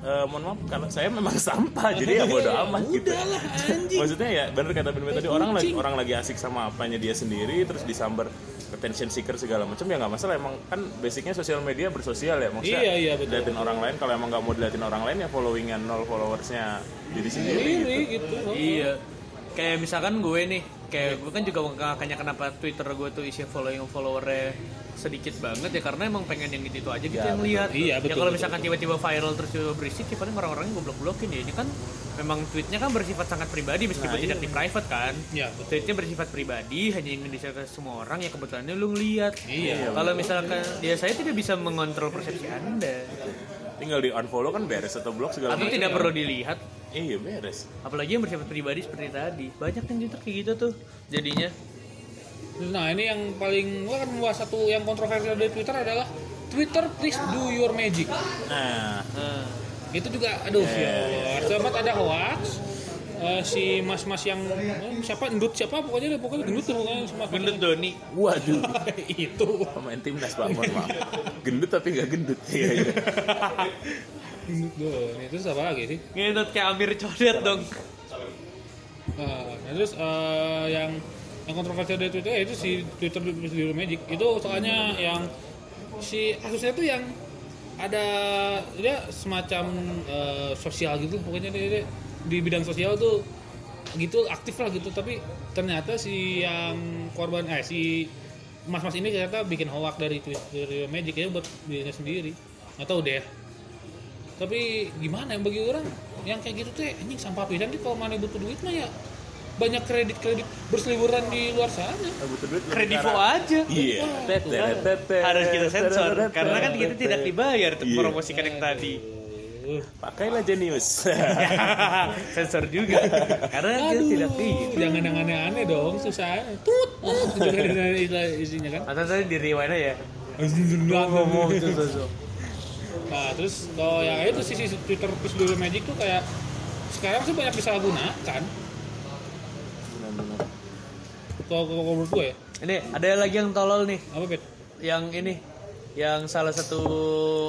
eh, mohon maaf kalau saya memang sampah jadi ya bodo amat gitu Udahlah, anjing. maksudnya ya bener kata Ben tadi orang lagi orang lagi asik sama apanya dia sendiri terus disamber attention seeker segala macam ya nggak masalah emang kan basicnya sosial media bersosial ya maksudnya Iya, iya, betul. liatin orang lain kalau emang nggak mau diliatin orang lain ya followingan nol followersnya diri sendiri gitu. Gitu. Iya. Kayak misalkan gue nih, kayak gue kan juga makanya kenapa Twitter gue tuh isi following followernya sedikit banget ya karena emang pengen yang gitu, -gitu aja gitu Ya, yang lihat. Iya, ya betul, kalau betul, misalkan tiba-tiba viral terus tiba berisik, ya paling orang-orangnya goblok-blokin ya. Ini kan memang tweetnya kan bersifat sangat pribadi meskipun Nah, tidak iya. di private kan. Iya, betul. Tweetnya bersifat pribadi, hanya ingin di ke semua orang ya kebetulannya lu ngeliat. Iya. Kalau misalkan ya saya tidak bisa mengontrol persepsi anda, tinggal di unfollow kan beres atau blok segala atau macam tidak perlu dilihat. iya beres Apalagi yang bersifat pribadi seperti tadi, banyak yang Twitter kayak gitu tuh jadinya. Nah ini yang paling gua kan membahas satu yang kontroversial dari Twitter adalah Twitter please do your magic. nah. Nah, Itu juga aduh Iya, ya. Sempat ada hoax. Eh, si mas-mas yang eh, siapa endut siapa? Pokoknya pokoknya gendut tuh pokoknya sama gendut Doni. waduh. Itu. Pemain timnas pak mohon maaf. Gendut tapi nggak gendut. Iya iya. Gendut itu apa lagi sih? Gendut kayak Amir Codet dong. Nah, nah, terus eh, yang yang kontroversial dari Twitter itu si Twitter Zero Magic. Itu soalnya yang si kasusnya tuh yang ada dia semacam eh, sosial gitu pokoknya dia, dia di bidang sosial tuh gitu aktif lah gitu. Tapi ternyata si yang korban eh si mas-mas ini ternyata bikin hoax dari Twitter Magic ya buat dirinya sendiri. Nggak tahu deh. Tapi gimana yang bagi orang yang kayak gitu tuh anjing sampah pisan nih kalau mana butuh duit mah ya banyak kredit kredit berseliweran di luar sana lebih Kredivo karena- aja. Iya. Harus kita sensor karena kan kita tidak dibayar untuk promosikan yang tadi. Pakailah Genius. sensor juga. Karena kita tidak di. jangan yang aneh-aneh dong susah tut isinya kan Atau tadi di rewind aja ya. ngomong. Nah, terus kalau yang itu sisi Twitter plus Dulu Magic tuh kayak sekarang sih banyak disalahgunakan. Kalau kalau menurut gue ya, Ini ada lagi yang tolol nih. apa bet? Yang ini yang salah satu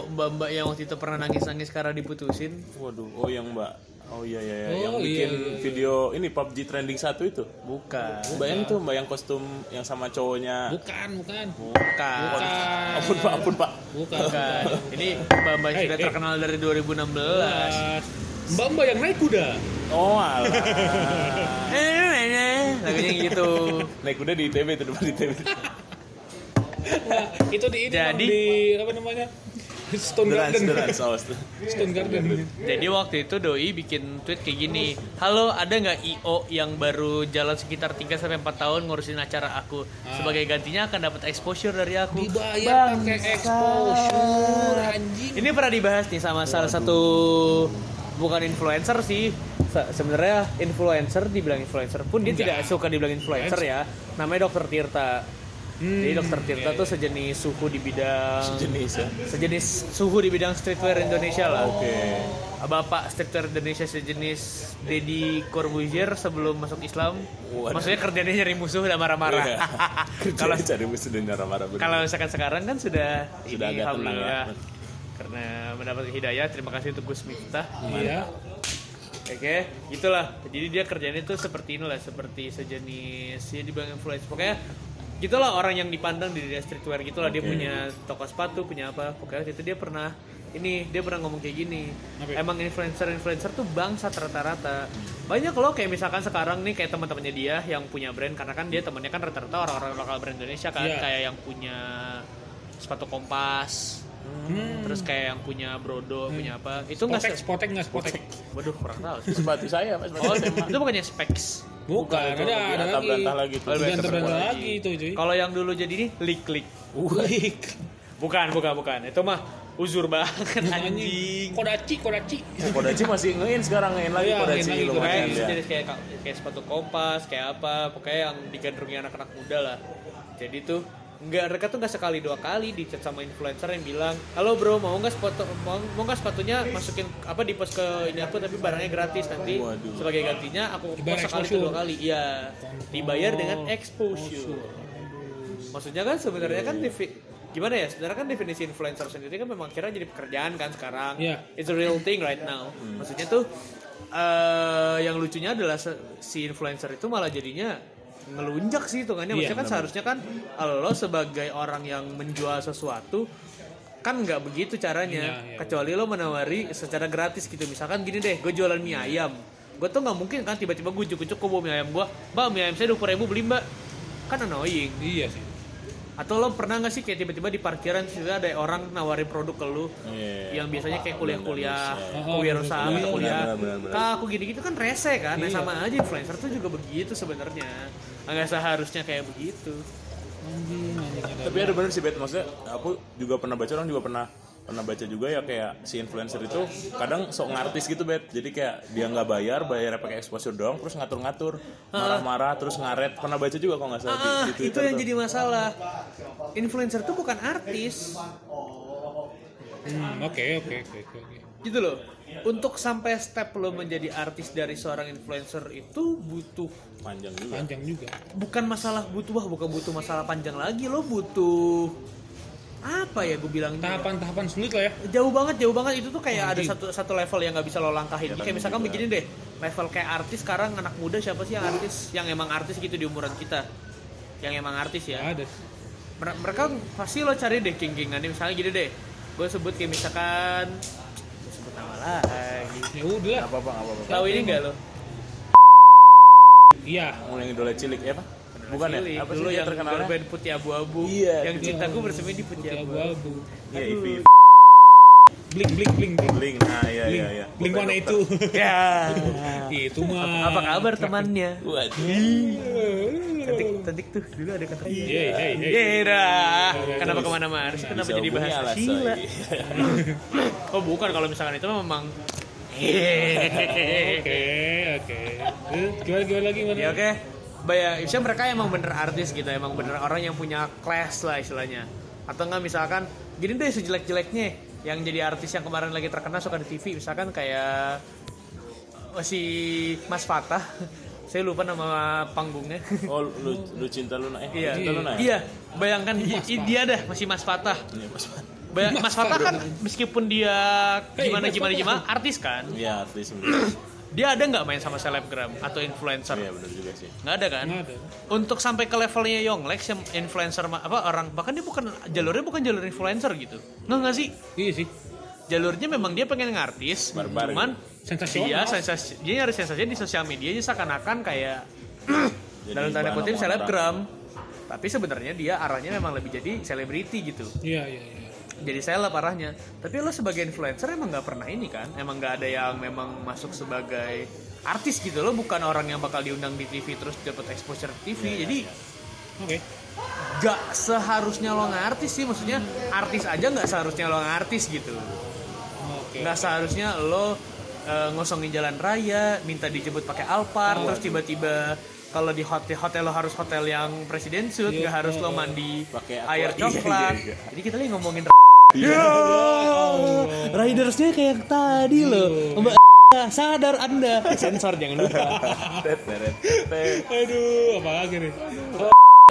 mbak-mbak yang waktu itu pernah nangis-nangis karena diputusin Waduh, oh yang Mbak. Oh iya iya, iya. yang Oh, bikin iya, iya, iya. video ini PUBG trending satu itu. bukan Mbak yang tuh, Mbak yang kostum yang sama cowoknya. Bukan, bukan. bukan Bukan. Ampun Pak, ampun Pak. Bukan. bukan ini mbak-mbak yang Hey, sudah hey. terkenal dari 2016 Mbak Mbak yang naik kuda. Oh alah. eh lagunya gitu Naik kuda di ITB itu depan ITB. Nah, itu di ini Jadi- Bang, di apa namanya? Stone Garden. awas tuh. Stone Garden. jadi waktu itu doi bikin tweet kayak gini halo ada nggak io yang baru jalan sekitar 3 sampai 4 tahun ngurusin acara aku sebagai gantinya akan dapat exposure dari aku Dibayar pakai exposure anjing. Ini pernah dibahas nih sama salah satu bukan influencer sih. Se- Sebenarnya influencer dibilang influencer pun dia Enggak. tidak suka dibilang influencer ya. Namanya Dokter Tirta. Jadi Dokter Tirta tuh sejenis suhu di bidang Jenis ya. sejenis suhu di bidang streetwear Indonesia lah. Oke. Bapak streetwear Indonesia sejenis Deddy Corbuzier sebelum masuk Islam. Waduh. Maksudnya kerjanya nyari musuh dan marah-marah. Iya. Kalau cari musuh dan marah-marah kalau misalkan sekarang kan sudah, Sudah ini agak tenang alhamdulillah. Karena mendapat hidayah terima kasih untuk Gus Miftah. Iya. oke gitulah jadi dia kerjanya itu seperti inilah seperti sejenis ya dibilang influencer. Pokoknya gitulah orang yang dipandang di dunia streetwear gitulah. Dia Oke. punya toko sepatu punya apa. Pokoknya itu dia pernah ini dia pernah ngomong kayak gini. Ya? emang influencer influencer tuh bangsat rata-rata. Banyak loh kayak misalkan sekarang nih kayak teman-temannya dia yang punya brand. Karena kan dia temennya kan rata-rata orang-orang lokal brand Indonesia kan. Iya. kayak yang punya sepatu kompas Hmm. terus kayak yang punya brodo punya apa itu nggak Spotek, spotek nggak spotek? waduh kurang tahu Sepatu saya, Mas. oh itu bukannya specs Bukan, itu ada ada lagi. antah-berantah lagi tuh. Lagi lagi. itu cuy. kalau yang dulu jadi ini lik lik Wih, bukan bukan bukan itu mah uzur banget anjing Kodachi, Kodachi. Kodachi masih ngein sekarang ngein lagi Iya, Kodachi ngein lumayan ya. jadi kayak kayak sepatu kompas kayak apa pokoknya yang digandrungi anak-anak muda lah jadi tuh nggak mereka tuh nggak sekali dua kali di chat sama influencer yang bilang halo bro mau nggak sepatu mau, mau nggak sepatunya masukin apa di post ke ini aku tapi barangnya gratis nanti. Waduh. sebagai gantinya aku post sekali atau dua kali iya. Dibayar dengan exposure. maksudnya kan sebenarnya kan defi- gimana ya sebenarnya kan definisi influencer sendiri kan memang kira jadi pekerjaan kan sekarang. Iya. it's a real thing right now. Maksudnya tuh eh yang lucunya adalah si influencer itu malah jadinya ngelunjak sih hitungannya Iya, maksudnya kan seharusnya kan lo sebagai orang yang menjual sesuatu kan nggak begitu caranya Iya, iya. kecuali lo menawari secara gratis gitu misalkan gini deh gue jualan mie ayam gue tuh nggak mungkin kan tiba-tiba gue bawa mie ayam gue mbak mie ayam saya dua ribu beli mbak kan annoying Iya sih. atau lo pernah nggak sih kayak tiba-tiba di parkiran situ ada orang nawarin produk ke lu Iya. yang biasanya kayak kuliah-kuliah, kewirausahaan atau kuliah. benar, benar, benar. Kak aku gini-gitu kan rese kan, nah Iya. sama aja influencer tuh juga begitu sebenarnya. Nggak seharusnya kayak begitu. Anjing, anjing ada. Tapi ada bener sih Bet, maksudnya aku juga pernah baca orang juga pernah pernah baca juga ya kayak si influencer itu kadang sok ngartis gitu bet jadi kayak dia nggak bayar bayar pakai exposure doang terus ngatur-ngatur marah-marah terus ngaret pernah baca juga kok nggak salah di, Ah, di itu Twitter yang tuh. jadi masalah. Influencer tuh bukan artis, Hmm, oke, oke, oke, oke. oke. gitu loh. Untuk sampai step lo menjadi artis dari seorang influencer itu butuh panjang juga Panjang juga. bukan masalah butuh wah bukan butuh masalah panjang lagi lo butuh apa ya gue bilang Tahapan-tahapan sulit lah ya. jauh banget jauh banget itu tuh kayak ada Anjing. satu satu level yang nggak bisa lo langkahin kayak misalkan begini deh level kayak artis sekarang anak muda siapa sih yang artis yang emang artis gitu di umuran kita yang emang artis ya Ada. Mer- mereka pasti lo cari deh king-kingannya misalnya gini deh gue sebut kayak misalkan nama lagi. Ya udah. Apa-apa apa-apa. Tahu ini nggak lo? Iya. mulai yang idola cilik ya apa bukan ya? apa dulu sih yang terkenalnya? girl band putih abu-abu Iya, yang cintaku bersemi di putih abu-abu. Iya, Aduh. Ivy. Blink blink blink blink. Link, nah iya Blink, iya iya. blink mana itu? Ya. itu mah. Apa kabar temannya? Waduh. Tentik, tentik tuh dulu ada kata. Hey, hey, hey. Iya dah. Kenapa ke mana-mana? sih? Kenapa jadi bahasa sila? Oh bukan kalau misalkan itu memang. Oke, oke. Eh, Gimana gimana lagi gimana? Ya oke. Bayar, misalnya mereka emang bener artis gitu, emang bener orang yang punya class lah istilahnya. Atau enggak misalkan, gini deh sejelek-jeleknya yang jadi artis yang kemarin lagi terkenal suka di TV, misalkan kayak oh, si Mas Fatah. Saya lupa nama panggungnya. Oh lu lu cinta Luna eh Iya, cinta Luna ya? iya. Bayangkan i- dia dah masih Mas Fatah. Iya, Mas Pat. Bayang, Mas Fatah kan meskipun dia Hey, gimana Mas gimana Fatah. gimana artis kan, Iya, artis. Dia ada nggak main sama selebgram atau influencer? Iya bener juga sih. Nggak ada kan? Nggak ada. Untuk sampai ke levelnya Yonglex yang influencer apa orang bahkan dia bukan jalurnya bukan jalur influencer gitu. Nggak nggak sih? Iya sih. Jalurnya memang dia pengen ngartis, Barbar cuman Sensasional. dia sensasi dia nyari sensasi di sosial media aja seakan-akan kayak Jadi dalam tanda kutip selebgram. Tapi sebenarnya dia arahnya memang lebih jadi selebriti gitu. Iya iya iya. Jadi seleb arahnya tapi lo sebagai influencer emang nggak pernah ini kan? Emang nggak ada yang memang masuk sebagai artis gitu lo? Bukan orang yang bakal diundang di TV terus dapat exposure TV jadi Oke. nggak seharusnya lo ngartis sih. Maksudnya artis aja nggak seharusnya lo ngartis gitu. Oke. nggak seharusnya lo eh, ngosongin jalan raya minta dijemput pakai Alphard terus tiba-tiba kalau di hotel hotel lo harus hotel yang presiden suit Iya, nggak harus lo iya. mandi Pakai air Iya, coklat. iya, iya. jadi kita lagi ngomongin Ya, ridersnya kayak tadi loh. Mbak sadar anda sensor jangan lupa. Aduh, apa lagi nih?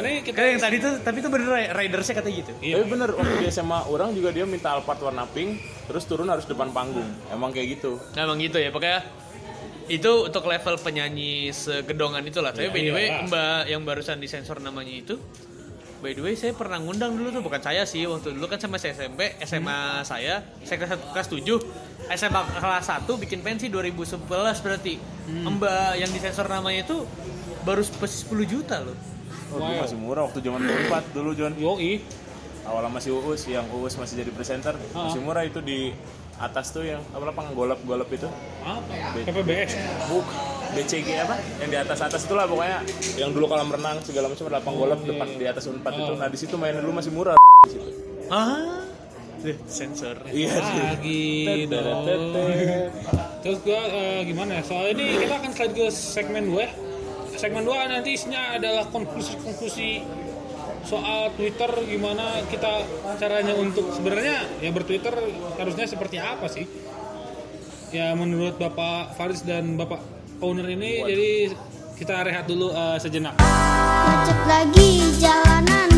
Ini kita Kayak yang tadi tuh, tapi itu bener ridersnya katanya gitu. Iya. Tapi bener waktu di SMA orang juga dia minta Alphard warna pink, terus turun harus depan panggung. Emang kayak gitu. Nah, emang gitu ya, pokoknya itu untuk level penyanyi segedongan itulah. Tapi by the way, Iya. Mbak yang barusan disensor namanya itu, by the way saya pernah ngundang dulu tuh, bukan saya sih, waktu dulu kan sama saya SMP, SMA saya, saya kelas, kelas 7, SMA kelas 1 bikin pensi 2011 berarti. Mbak yang disensor namanya itu baru pasti 10 juta loh. Oh, Wow. masih murah waktu zaman 4 dulu John. Yoi. Awalnya masih Uus, yang Uus masih jadi presenter, Ah. masih murah itu di atas tuh yang apa lapangan golap-golap itu. Apa? PPBS. Buk BCG apa? Yang di atas atas itulah pokoknya yang dulu kolam renang segala macam ada lapangan golap depan di atas Unpad itu. Nah, di situ main dulu masih murah di situ. Ah, Deh, sensor. Iya sih. Lagi dong. Terus gua eh, gimana ya? Soal ini kita akan slide ke segmen 2 ya. Segmen 2 nanti isinya adalah konklusi-konklusi soal Twitter gimana kita caranya untuk sebenarnya ya bertwitter harusnya seperti apa sih? Ya menurut Bapak Faris dan Bapak owner ini jadi kita rehat dulu eh, sejenak. Macet lagi jalanan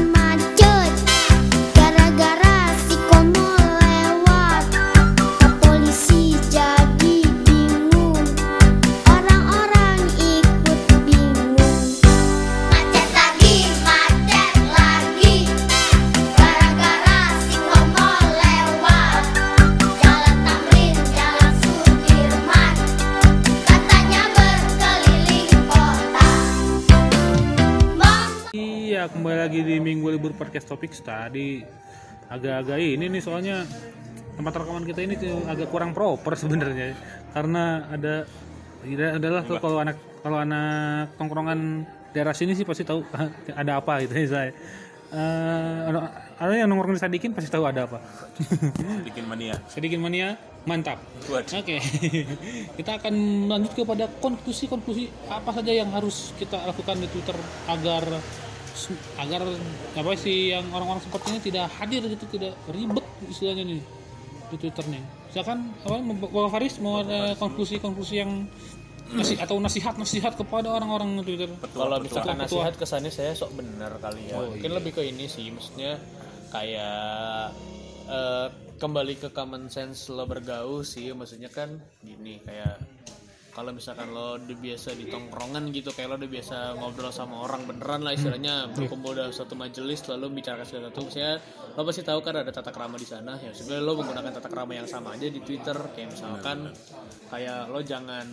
Topik tadi agak-agak ini nih soalnya tempat rekaman kita ini tuh agak kurang proper sebenarnya karena ada ya adalah tuh kalau anak kalau anak tongkrongan daerah sini sih pasti tahu ada apa gitu ya saya. Eh, ada, ada yang nongkrong di Sadikin pasti tahu ada apa. Bikin mania. Sadikin mania mantap. Oke, kita akan lanjut kepada konklusi-konklusi apa saja yang harus kita lakukan di Twitter agar agar apa sih yang orang-orang seperti ini tidak hadir gitu, tidak ribet istilahnya nih di Twitternya. Silakan apa Bapak Faris mau ada konklusi-konklusi yang nasi atau nasihat-nasihat kepada orang-orang di Twitter. Kalau misalkan nasihat kesannya saya sok bener kali ya. Oh, Mungkin lebih ke ini sih, maksudnya kayak eh, kembali ke common sense lo bergaul sih, maksudnya kan gini kayak kalau misalkan lo udah biasa di tongkrongan gitu kayak lo udah biasa ngobrol sama orang beneran lah istilahnya berkumpul dalam suatu majelis lalu bicarakan sesuatu saya lo pasti tahu kan ada tata krama di sana. Ya sebenarnya lo menggunakan tata krama yang sama aja di Twitter. Kayak misalkan kayak lo jangan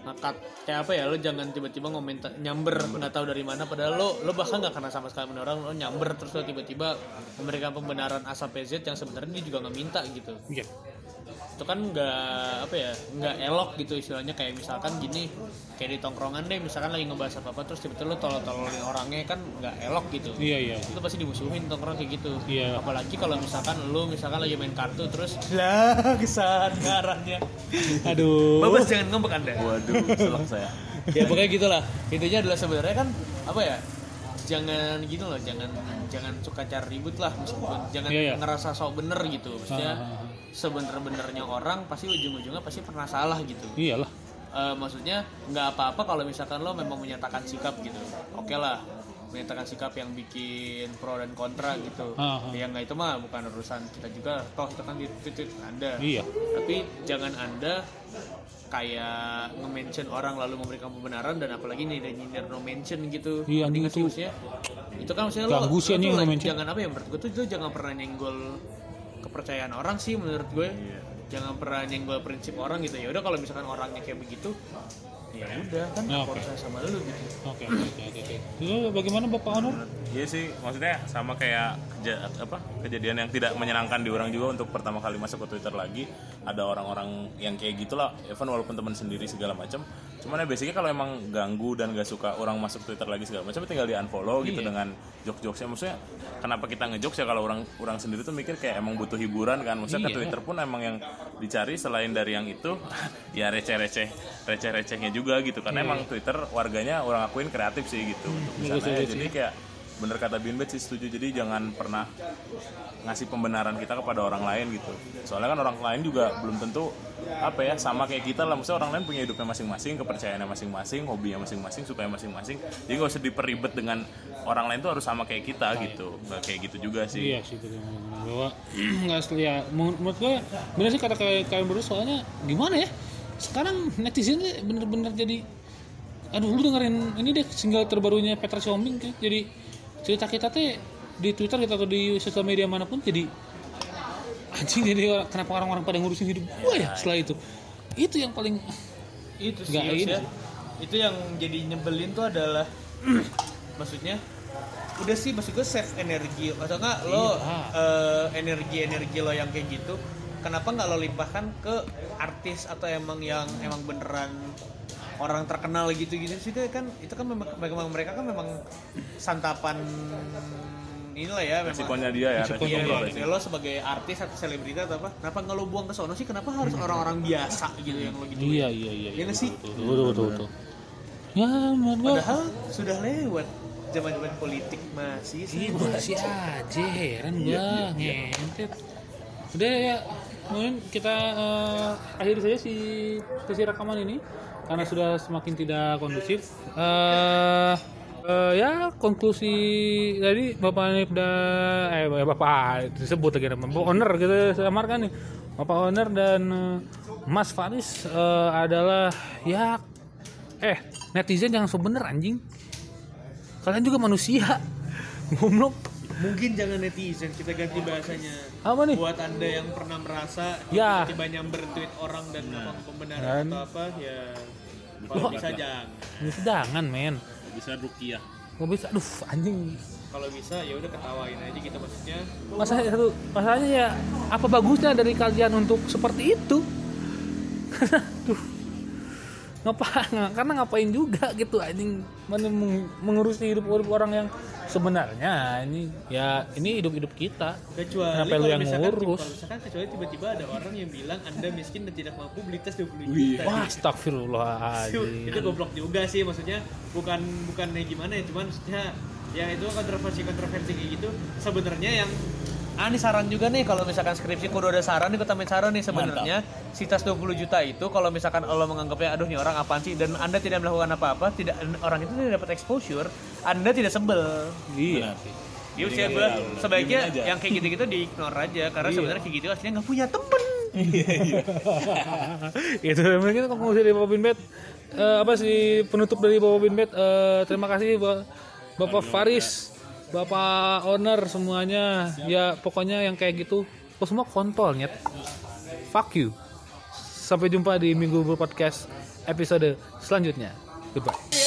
ngangkat kayak apa ya lo jangan tiba-tiba ngomentar nyamber nggak tahu dari mana padahal lo lo bahkan nggak kena sama sekali sama orang lo nyamber terus lo tiba-tiba memberikan pembenaran A sampai Z yang sebenarnya dia juga nggak minta gitu. Iya. Itu kan nggak apa ya nggak elok gitu istilahnya kayak misalkan gini kayak di tongkrongan deh misalkan lagi ngebahas apa apa terus tiba-tiba lo tolol-tololin orangnya kan nggak elok gitu Iya iya. itu pasti dimusuhin tongkrong kayak gitu Iya. apalagi kalau misalkan lu misalkan lagi main kartu terus lah kesadarannya Aduh. babas jangan ngambek anda Waduh, selak saya. ya pokoknya gitulah intinya adalah sebenarnya kan apa ya jangan gitu loh jangan jangan suka cari ribut lah meskipun jangan Iya, iya. ngerasa sok bener gitu maksudnya Ah, ah, ah. Sebener-benernya orang pasti ujung-ujungnya pasti pernah salah gitu Iyalah. Eh, maksudnya nggak apa-apa kalau misalkan lo memang menyatakan sikap gitu oke lah menyatakan sikap yang bikin pro dan kontra gitu Ah, ah. ya nggak itu mah bukan urusan kita juga toh itu kan di tweet anda Iya. tapi jangan anda kayak nge-mention orang lalu memberikan pembenaran dan apalagi nih ada nyindir no mention gitu Iya, anjing itu. maksudnya itu kan maksudnya lo no mention. jangan apa ya menurut gue tuh lo jangan pernah nyenggol kepercayaan orang sih menurut gue Iya. jangan pernah nyenggol prinsip orang gitu ya udah kalau misalkan orangnya kayak begitu ya udah kan Ya, oke. urusan sama lu gitu Oke oke oke. Itu bagaimana Bapak Honor? Iya sih, maksudnya sama kayak keja- apa kejadian yang tidak menyenangkan di orang juga untuk pertama kali masuk ke Twitter lagi ada orang-orang yang kayak gitulah, even walaupun teman sendiri segala macam. Cuman ya basicnya kalau emang ganggu dan gak suka orang masuk Twitter lagi segala macam, tinggal di unfollow gitu dengan jokes-jokesnya. Maksudnya kenapa kita ngejokes ya kalau orang orang sendiri tuh mikir kayak emang butuh hiburan kan. Maksudnya ke Iya. Twitter pun emang yang dicari selain dari yang itu ya receh-receh receh-recehnya juga gitu karena emang Twitter warganya orang akuin kreatif sih gitu untuk di sana ya. jadi kayak bener kata Binbet sih setuju. Jadi jangan pernah ngasih pembenaran kita kepada orang lain gitu. Soalnya kan orang lain juga belum tentu apa ya sama kayak kita lah. Maksudnya orang lain punya hidupnya masing-masing kepercayaannya masing-masing hobinya masing-masing supaya masing-masing. Jadi nggak usah diperibet dengan orang lain tuh harus sama kayak kita gitu. Nggak kayak gitu juga sih. Iya sih bahwa nggak ya menur- menurut gue benar sih kata kayak kalian berdua soalnya gimana ya sekarang netizen bener-bener jadi aduh lu dengerin ini deh single terbarunya Petra Siombing kan. Jadi cerita kita teh di Twitter gitu atau di sosial media mana pun jadi anjing jadi orang- kenapa orang-orang pada ngurusin hidup gue ya setelah itu? Itu yang paling itu sih Yus, ini ya. itu yang jadi nyebelin tuh adalah maksudnya udah sih maksud gue save energi atau enggak lo energi energi lo yang kayak gitu kenapa nggak lo limpahkan ke artis atau emang yang emang beneran orang terkenal gitu gitu sih itu kan itu kan memang, memang mereka kan memang santapan inilah ya memang resikonya dia ya Resiko Iya, resiko iya, resiko. lo sebagai artis atau selebritas atau apa? Kenapa nggak lo buang ke sono sih? Kenapa harus orang-orang biasa gitu yang lo gitu? iya iya iya Iya nggak sih? betul betul betul, betul. ya menurut gue Padahal sudah lewat zaman-zaman politik masih sih. Iya masih aja heran gua ngentet. Udah ya, mungkin kita eh, akhiri saja si sesi rekaman ini karena sudah semakin tidak kondusif. Eh eh, ya konklusi tadi Bapak Nipda eh Bapak disebut lagi Bapak Owner kita samarkan nih. Bapak Owner dan Mas Faris eh, adalah ya eh netizen yang sebener anjing. Kalian juga manusia. Goblok. Mungkin jangan netizen, kita ganti bahasanya. Apa nih? Buat anda yang pernah merasa Ya. tiba-tiba nyamber tweet orang dan apa pembenaran Dan- atau apa, ya kalau bisa jangan. Bisa jangan men bisa rukiah Gak bisa aduh anjing Kalau bisa ya udah ketawain aja gitu maksudnya. Masalah satu masalahnya ya apa bagusnya dari kalian untuk seperti itu Aduh. Ngapa karena ngapain juga gitu anjing mana meng- mengurusi hidup hidup orang yang sebenarnya ini ya ini hidup hidup kita Kecuali Kenapa lu yang misalkan, ngurus? misalkan kecuali tiba-tiba ada orang yang bilang anda miskin dan tidak mampu beli tas 20 juta. wah Itu, astagfirullahaladzim itu goblok juga sih maksudnya bukan bukan gimana ya cuman maksudnya ya itu kontroversi kontroversi kayak gitu sebenarnya yang ah ini saran juga nih kalau misalkan skripsi kudu ada saran nih tambahin saran nih sebenarnya. Si tas 20 juta itu kalau misalkan Allah menganggapnya aduh nih orang apaan sih? Dan anda tidak melakukan apa-apa tidak orang itu tidak dapat exposure anda tidak sebel. Iya. Ya usia gue sebaiknya yang kayak gitu-gitu di ignore aja karena sebenarnya kayak gitu aslinya nggak punya temen. itu mungkin konklusi dari Bapak Binbet. Eh, apa sih penutup dari Bapak Binbet? Eh, terima kasih Ba- Bapak Faris Bapak owner semuanya ya pokoknya yang kayak gitu oh, semua kontol nyet fuck you sampai jumpa di minggu podcast episode selanjutnya. Goodbye.